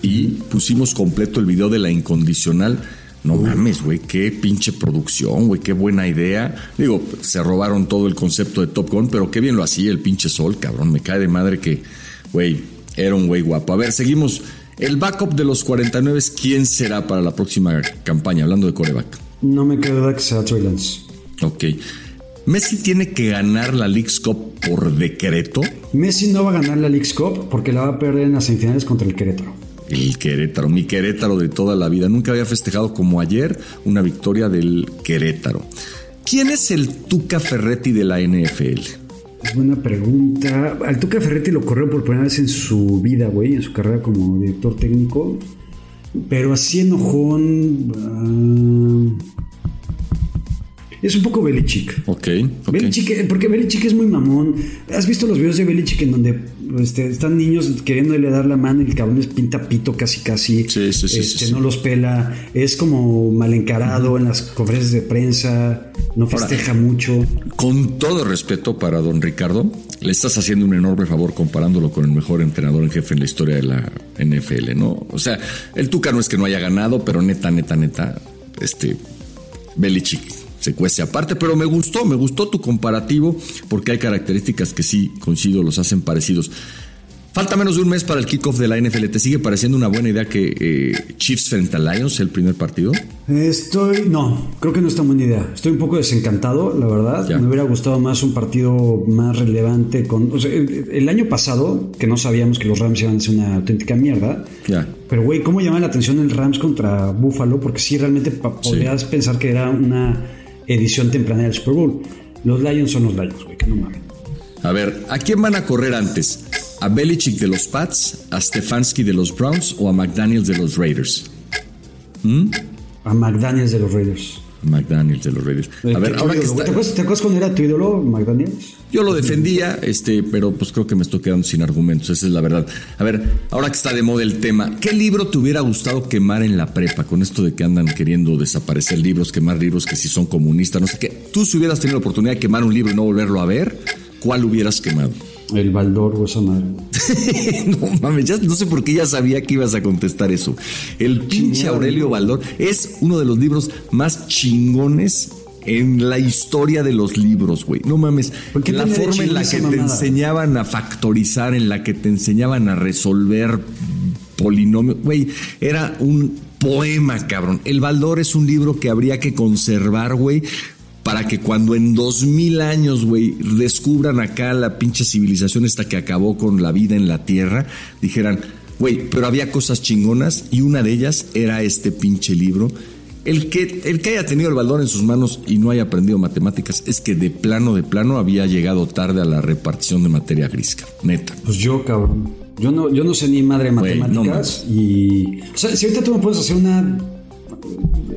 y pusimos completo el video de la incondicional. No mames, güey, qué pinche producción, güey, qué buena idea. Digo, se robaron todo el concepto de Top Gun, pero qué bien lo hacía el pinche Sol, cabrón. Me cae de madre que, güey, era un güey guapo. A ver, seguimos. El backup de los 49, ¿quién será para la próxima campaña? Hablando de coreback. No me queda duda que sea Trey Lance. Ok. Messi tiene que ganar la League's Cup por decreto. Messi no va a ganar la League's Cup porque la va a perder en las semifinales contra el Querétaro. El Querétaro, mi Querétaro de toda la vida. Nunca había festejado como ayer una victoria del Querétaro. ¿Quién es el Tuca Ferretti de la NFL? Buena pregunta. Al Tuca Ferretti lo corrió por primera vez en su vida, güey, en su carrera como director técnico. Pero así enojón. ah, es un poco Belichick. Ok, ok. Belichick, porque Belichick es muy mamón. ¿Has visto los videos de Belichick en donde este, están niños queriéndole dar la mano y el cabrón les pinta pito casi casi? Sí, sí, sí, Este, sí, sí. No los pela. Es como mal encarado en las conferencias de prensa. No festeja mucho. Con todo respeto para don Ricardo, le estás haciendo un enorme favor comparándolo con el mejor entrenador en jefe en la historia de la NFL, ¿no? O sea, el Tuca no es que no haya ganado, pero neta, neta, neta, este, Belichick se cuece aparte, pero me gustó, me gustó tu comparativo porque hay características que sí, coincido, los hacen parecidos. Falta menos de un mes para el kickoff de la NFL. ¿Te sigue pareciendo una buena idea que eh, Chiefs frente a Lions, el primer partido? Estoy. No, creo que no es tan buena idea. Estoy un poco desencantado, la verdad. Ya. Me hubiera gustado más un partido más relevante. con o sea, el, el año pasado, que no sabíamos que los Rams iban a ser una auténtica mierda. Ya. Pero, güey, ¿cómo llama la atención el Rams contra Buffalo? Porque sí, realmente podrías pensar que era una edición temprana del Super Bowl. Los Lions son los Lions, güey, que no mames. A ver, ¿a quién van a correr antes? ¿A Belichick de los Pats? ¿A Stefanski de los Browns? ¿O a McDaniels de los Raiders? A McDaniels de los Raiders. McDaniels de los Raiders. A ver, ¿Qué ahora que ídolo, güey? está... ¿Te acuerdas, ¿Te acuerdas cuando era tu ídolo, McDaniels? Yo lo defendía, este, pero pues creo que me estoy quedando sin argumentos, esa es la verdad. A ver, ahora que está de moda el tema, ¿qué libro te hubiera gustado quemar en la prepa? Con esto de que andan queriendo desaparecer libros, quemar libros que si son comunistas, no sé qué. Tú si hubieras tenido la oportunidad de quemar un libro y no volverlo a ver, ¿cuál hubieras quemado? El Baldor o esa madre. no mames, ya no sé por qué ya sabía que ibas a contestar eso. El pinche Aurelio Baldor es uno de los libros más chingones en la historia de los libros, güey. No mames. ¿Por qué La forma en la que te enseñaban a factorizar, en la que te enseñaban a resolver polinomios, güey, era un poema, cabrón. El Baldor es un libro que habría que conservar, güey, para que cuando en dos mil años, güey, descubran acá la pinche civilización esta que acabó con la vida en la Tierra, dijeran, güey, pero había cosas chingonas y una de ellas era este pinche libro. El que, el que haya tenido el baldón en sus manos y no haya aprendido matemáticas es que de plano, de plano había llegado tarde a la repartición de materia gris, cabrón. neta. Pues yo, cabrón. Yo no, yo no sé ni madre de no matemáticas y... O sea, si ahorita tú me puedes hacer una...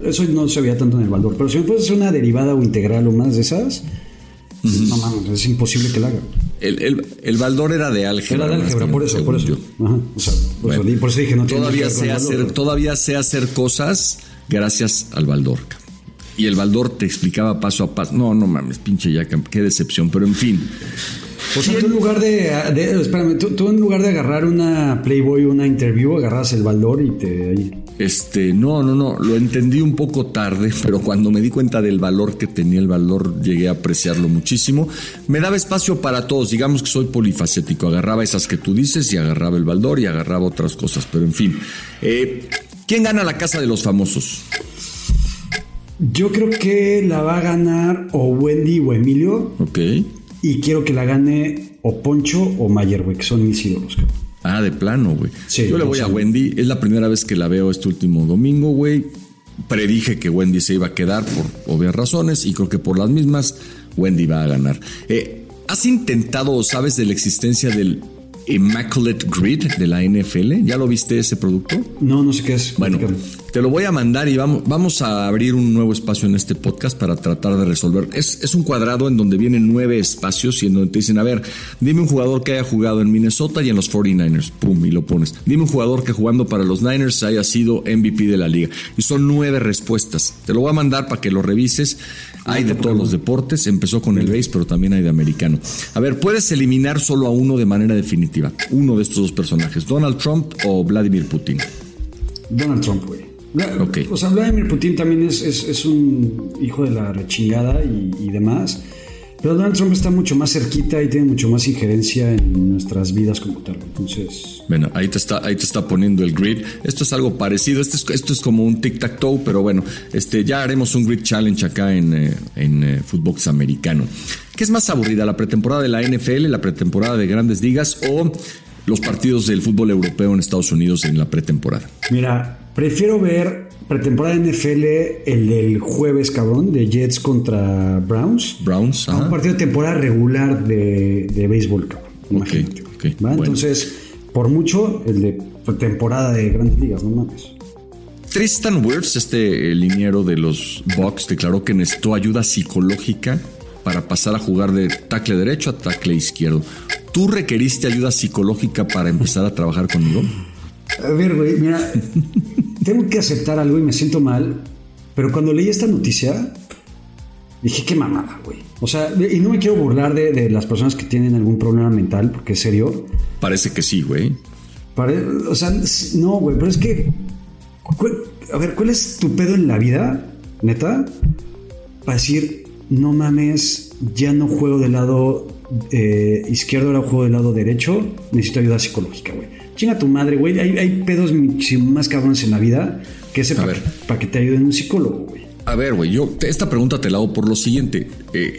Eso no se veía tanto en el valor, pero si me puedes hacer una derivada o integral o más de esas, no mames, es imposible que la haga. El, el, el baldor era de álgebra. Era de álgebra, por eso, por eso. yo. Ajá, o sea, por, Bueno, eso, por eso dije, no todavía sé hacer, todavía sé hacer cosas gracias al Baldor. Y el Baldor te explicaba paso a paso. No, no mames, pinche ya, qué decepción. Pero en fin, O sea, tú en lugar de, de- espérame, tú, tú en lugar de agarrar una Playboy, una interview, agarras el valor y te... este, no, no, no, lo entendí un poco tarde, pero cuando me di cuenta del valor que tenía el valor, llegué a apreciarlo muchísimo. Me daba espacio para todos, digamos que soy polifacético, agarraba esas que tú dices y agarraba el Baldor y agarraba otras cosas, pero en fin. Eh, ¿Quién gana la casa de los famosos? Yo creo que la va a ganar o Wendy o Emilio Ok. Y quiero que la gane o Poncho o Mayer, güey, que son mis ídolos. cabrón. Ah, de plano, güey. Sí, Yo le voy a Wendy. Es la primera vez que la veo este último domingo, güey. Predije que Wendy se iba a quedar por obvias razones y creo que por las mismas Wendy va a ganar. Eh, ¿Has intentado o sabes de la existencia del Immaculate Grid de la NFL? ¿Ya lo viste ese producto? No, no sé qué es. Bueno. Te lo voy a mandar y vamos, vamos a abrir un nuevo espacio en este podcast para tratar de resolver. Es, es un cuadrado en donde vienen nueve espacios y en donde te dicen, a ver, dime un jugador que haya jugado en Minnesota y en los 49ers. Pum, y lo pones. Dime un jugador que jugando para los Niners haya sido MVP de la liga. Y son nueve respuestas. Te lo voy a mandar para que lo revises. Hay de todos los deportes. Empezó con el base, pero también hay de americano. A ver, puedes eliminar solo a uno de manera definitiva. Uno de estos dos personajes, Donald Trump o Vladimir Putin. Donald Trump, güey. Vla- Ok. O sea, Vladimir Putin también es, es- es un hijo de la rechingada y, y demás. Pero Donald Trump está mucho más cerquita y tiene mucho más injerencia en nuestras vidas como tal. Entonces, Bueno, ahí te está, ahí te está poniendo el grid. Esto es algo parecido. Esto es, esto es como un tic-tac-toe, pero bueno, este, ya haremos un grid challenge acá en, eh, en eh, Footbox americano. ¿Qué es más aburrida, la pretemporada de la NFL, la pretemporada de grandes ligas o los partidos del fútbol europeo en Estados Unidos en la pretemporada? mira, prefiero ver pretemporada NFL el del jueves, cabrón, de Jets contra Browns. Browns, a un partido de temporada regular de, de béisbol, cabrón. Imagínate. ok, ¿va? bueno. Entonces, por mucho, el de temporada de grandes ligas, no mames. Tristan Wirfs, este eh, liniero de los Bucks, declaró que necesitó ayuda psicológica para pasar a jugar de tackle derecho a tackle izquierdo. ¿Tú requeriste ayuda psicológica para empezar a trabajar conmigo? A ver, güey, mira, tengo que aceptar algo y me siento mal, pero cuando leí esta noticia, dije, qué mamada, güey. O sea, y no me quiero burlar de, de las personas que tienen algún problema mental, porque es serio. Parece que sí, güey. Pare- o sea, no, güey, pero es que, a ver, ¿cuál es tu pedo en la vida, neta? Para decir, no mames, ya no juego del lado eh, izquierdo, ahora juego del lado derecho, necesito ayuda psicológica, güey. Chinga tu madre, güey. Hay, hay pedos más cabrones en la vida que ese A para que, pa' que te ayuden un psicólogo, güey. A ver, güey, yo te- esta pregunta te la hago por lo siguiente. Eh,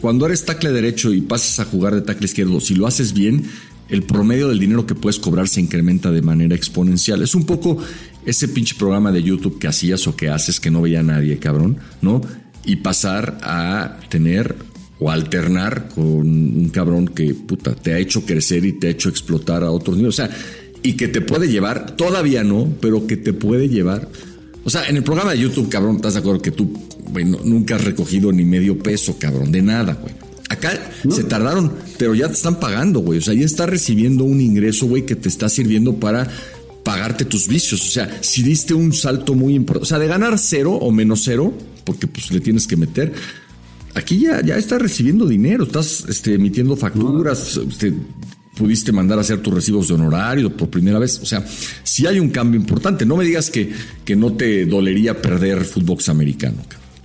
cuando eres tackle derecho y pasas a jugar de tackle izquierdo, si lo haces bien, el promedio del dinero que puedes cobrar se incrementa de manera exponencial. Es un poco ese pinche programa de YouTube que hacías o que haces que no veía nadie, cabrón, ¿no? Y pasar a tener o alternar con un cabrón que puta te ha hecho crecer y te ha hecho explotar a otros niveles. O sea, y que te puede llevar, todavía no, pero que te puede llevar. O sea, en el programa de YouTube, cabrón, ¿estás de acuerdo que tú, güey, no- nunca has recogido ni medio peso, cabrón, de nada, güey? Acá se tardaron, pero ya te están pagando, güey. O sea, ya estás recibiendo un ingreso, güey, que te está sirviendo para pagarte tus vicios. O sea, si diste un salto muy importante, o sea, de ganar cero o menos cero, porque pues le tienes que meter, aquí ya, ya estás recibiendo dinero, estás este, emitiendo facturas, este, pudiste mandar a hacer tus recibos de honorario por primera vez. O sea, sí hay un cambio importante. No me digas que, que no te dolería perder fútbol americano.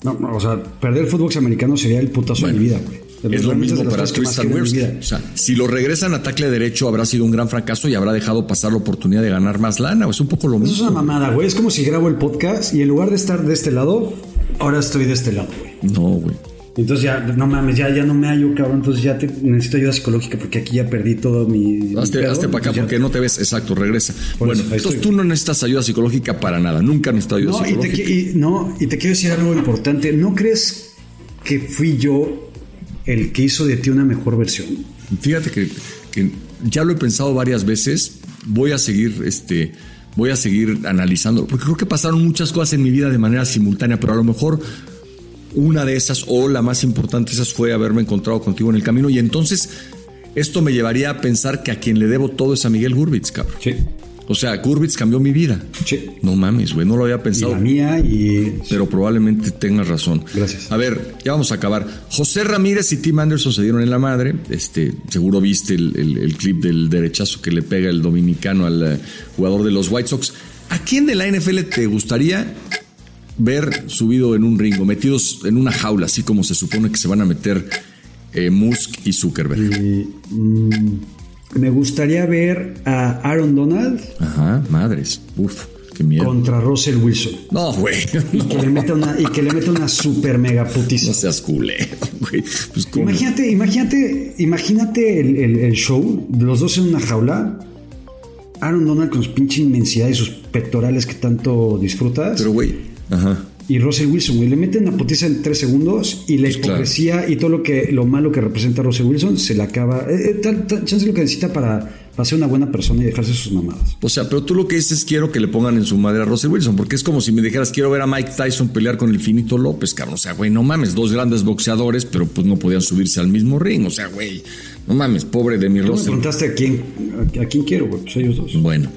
No, no, o sea, perder fútbol americano sería el putazo Bueno, de mi vida, güey. Es lo mismo para Tristan Wirfs. O sea, si lo regresan a tackle derecho, habrá sido un gran fracaso y habrá dejado pasar la oportunidad de ganar más lana. Es un poco lo Eso es mismo. una mamada, güey. Es como si grabo el podcast y en lugar de estar de este lado, ahora estoy de este lado, güey. No, güey. Entonces ya, no mames, ya, ya no me hallo, cabrón. Entonces ya te- necesito ayuda psicológica porque aquí ya perdí todo mi. Hazte, para acá porque no te ves. Exacto, regresa. Por bueno, eso, entonces estoy. tú no necesitas ayuda psicológica para nada. Nunca has necesitado ayuda No y, te, psicológica. y- no, y te quiero decir algo importante. ¿No crees que fui yo el que hizo de ti una mejor versión? Fíjate que, que ya lo he pensado varias veces. Voy a seguir, este, voy a seguir analizando, porque creo que pasaron muchas cosas en mi vida de manera simultánea, pero a lo mejor una de esas o la más importante de esas fue haberme encontrado contigo en el camino y entonces esto me llevaría a pensar que a quien le debo todo es a Miguel Gurbitz, cabrón. Sí. O sea, Gurbitz cambió mi vida. Sí. No mames, güey, no lo había Y pensado. la mía y. Pero probablemente tengas razón. Gracias. A ver, ya vamos a acabar. José Ramírez y Tim Anderson se dieron en la madre. Este, seguro viste el, el- el clip del derechazo que le pega el dominicano al eh, jugador de los White Sox. ¿A quién de la NFL te gustaría ver subido en un ringo, metidos en una jaula, así como se supone que se van a meter eh, Musk y Zuckerberg? y, mm, me gustaría ver a Aaron Donald Ajá, madres. Uf, qué miedo. contra Russell Wilson. No, güey. Y que le meta una, y que le meta una super mega putiza. No seas culero, güey. Pues. Imagínate, imagínate, imagínate el, el- el show, los dos en una jaula. Aaron Donald con su pinche inmensidad y sus pectorales que tanto disfrutas. Pero, güey, ajá. Y Russell Wilson, güey. Le meten la potiza en tres segundos y la Pues claro. hipocresía y todo lo que lo malo que representa Russell Wilson se le acaba. Eh, eh, tal- tal- chance lo que necesita para, para ser una buena persona y dejarse sus mamadas. O sea, pero tú lo que dices quiero que le pongan en su madre a Russell Wilson, porque es como si me dijeras quiero ver a Mike Tyson pelear con el finito López, cabrón. O sea, güey, no mames, dos grandes boxeadores, pero pues no podían subirse al mismo ring. O sea, güey, no mames, pobre de mi Tú me Russell. preguntaste a quién, a, a quién quiero, güey. Pues ellos dos. Bueno,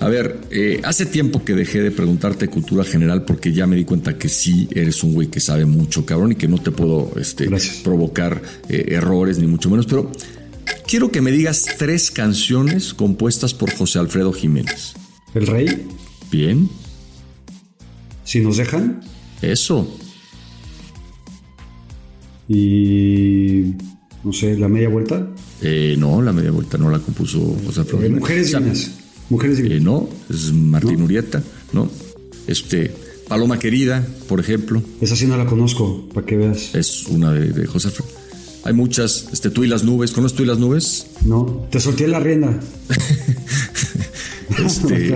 a ver, eh, hace tiempo que dejé de preguntarte cultura general porque ya me di cuenta que sí eres un güey que sabe mucho, cabrón, y que no te puedo este, Gracias. provocar eh, errores, ni mucho menos, pero quiero que me digas tres canciones compuestas por José Alfredo Jiménez. El rey, Bien, si nos dejan. eso. Y. No sé, la media vuelta. Eh, no, la media vuelta no la compuso José Alfredo Jiménez. Mujeres divinas. Mujeres eh, divinas. no, es Martín Urieta, ¿no? Este, Paloma Querida, por ejemplo. Esa sí no la conozco, para que veas. Es una de, de José. Hay muchas, este, tú y las nubes. ¿Conoces tú y las nubes? No, te solté la rienda. Este,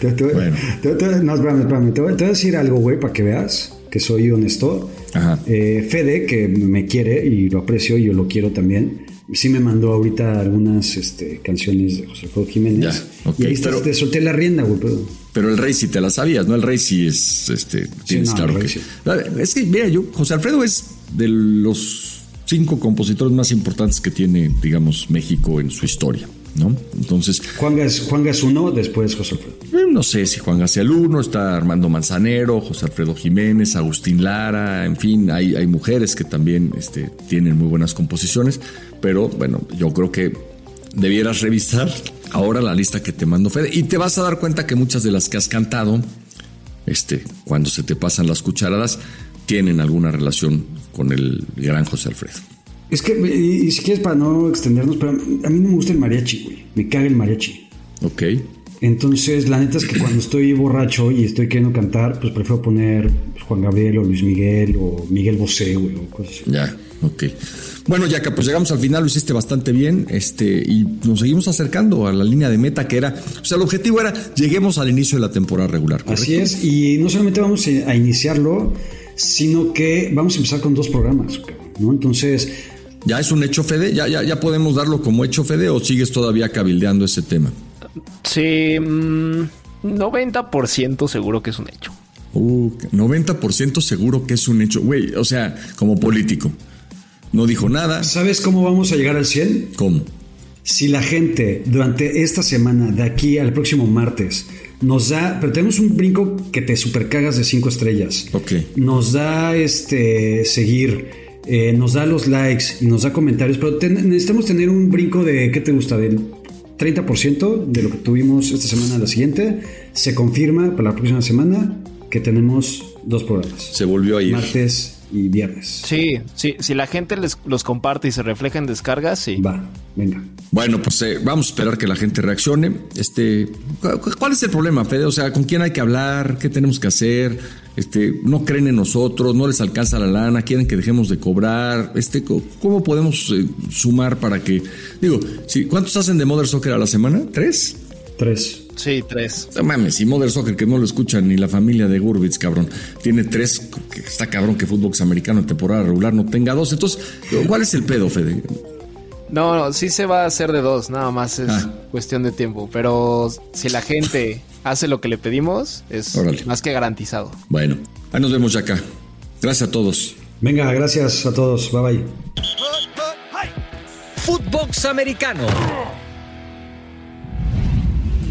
Te- te- bueno. te- te- no, espérame, espérame. Te voy, te voy a decir algo, güey, para que veas que soy honesto. Ajá. Eh, Fede, que me quiere y lo aprecio y yo lo quiero también, sí me mandó ahorita algunas este, canciones de José Alfredo Jiménez. Ya, ok, y ahí está, pero- te solté la rienda, güey. Pero, Pero el rey sí te la sabías, ¿no? El rey sí es, este, tienes no, claro que... sí. A ver, Es que, mira, yo, José Alfredo es de los cinco compositores más importantes que tiene, digamos, México en su historia, ¿no? Entonces, Juan Gas, Juan Gas uno, después José Alfredo. eh, no sé si Juan García Luno, está Armando Manzanero, José Alfredo Jiménez, Agustín Lara, en fin, hay, hay mujeres que también este, tienen muy buenas composiciones, pero bueno, yo creo que debieras revisar ahora la lista que te mando Fede y te vas a dar cuenta que muchas de las que has cantado, este, cuando se te pasan las cucharadas, tienen alguna relación con el gran José Alfredo. Es que, y, y si quieres, para no extendernos, pero a mí no me gusta el mariachi, güey. Me caga el mariachi. ¿Ok? Entonces, la neta es que cuando estoy borracho y estoy queriendo cantar, pues prefiero poner pues, Juan Gabriel o Luis Miguel o Miguel Bosé, güey, o cosas así. Ya, ok. Bueno, Yaka, pues llegamos al final, lo hiciste bastante bien, este, y nos seguimos acercando a la línea de meta que era, o sea, el objetivo era lleguemos al inicio de la temporada regular, ¿correcto? Así es, y no solamente vamos a iniciarlo, sino que vamos a empezar con dos programas, ¿no? Entonces, ¿Ya es un hecho, Fede? ¿Ya, ya, ya podemos darlo como hecho, Fede, o sigues todavía cabildeando ese tema? Sí, mm, 90% seguro que es un hecho. Uh, 90% seguro que es un hecho, güey, o sea, como político. No dijo nada, ¿sabes cómo vamos a llegar al 100? ¿cómo? Si la gente durante esta semana, de aquí al próximo martes, nos da, pero tenemos un brinco que te supercagas de cinco estrellas. Ok. Nos da este seguir, eh, nos da los likes y nos da comentarios, pero ten- necesitamos tener un brinco de, ¿qué te gusta? Del 30% de lo que tuvimos esta semana a la siguiente. Se confirma para la próxima semana que tenemos dos programas. Se volvió a ir. Martes y viernes. Sí, sí, si la gente les, los comparte y se refleja en descargas, sí. Va, venga. Bueno, pues eh, vamos a esperar que la gente reaccione. Este, ¿cu- cu- ¿cuál es el problema, Fede? O sea, ¿con quién hay que hablar? ¿Qué tenemos que hacer? Este, no creen en nosotros, no les alcanza la lana, quieren que dejemos de cobrar. Este, ¿cómo podemos eh, sumar para que, digo, si, ¿cuántos hacen de Mother Soccer a la semana? ¿Tres? Tres. Sí, tres. No mames, y Mother Soccer, que no lo escuchan ni la familia de Gurbitz, cabrón, tiene tres, que está cabrón que fútbol americano en temporada regular no tenga dos. Entonces, ¿cuál es el pedo, Fede? No, no, sí se va a hacer de dos, nada más es Ah. cuestión de tiempo. Pero si la gente hace lo que le pedimos, es Órale. más que garantizado. Bueno, ahí nos vemos ya acá. Gracias a todos. Venga, gracias a todos. Bye bye. Footbox Americano.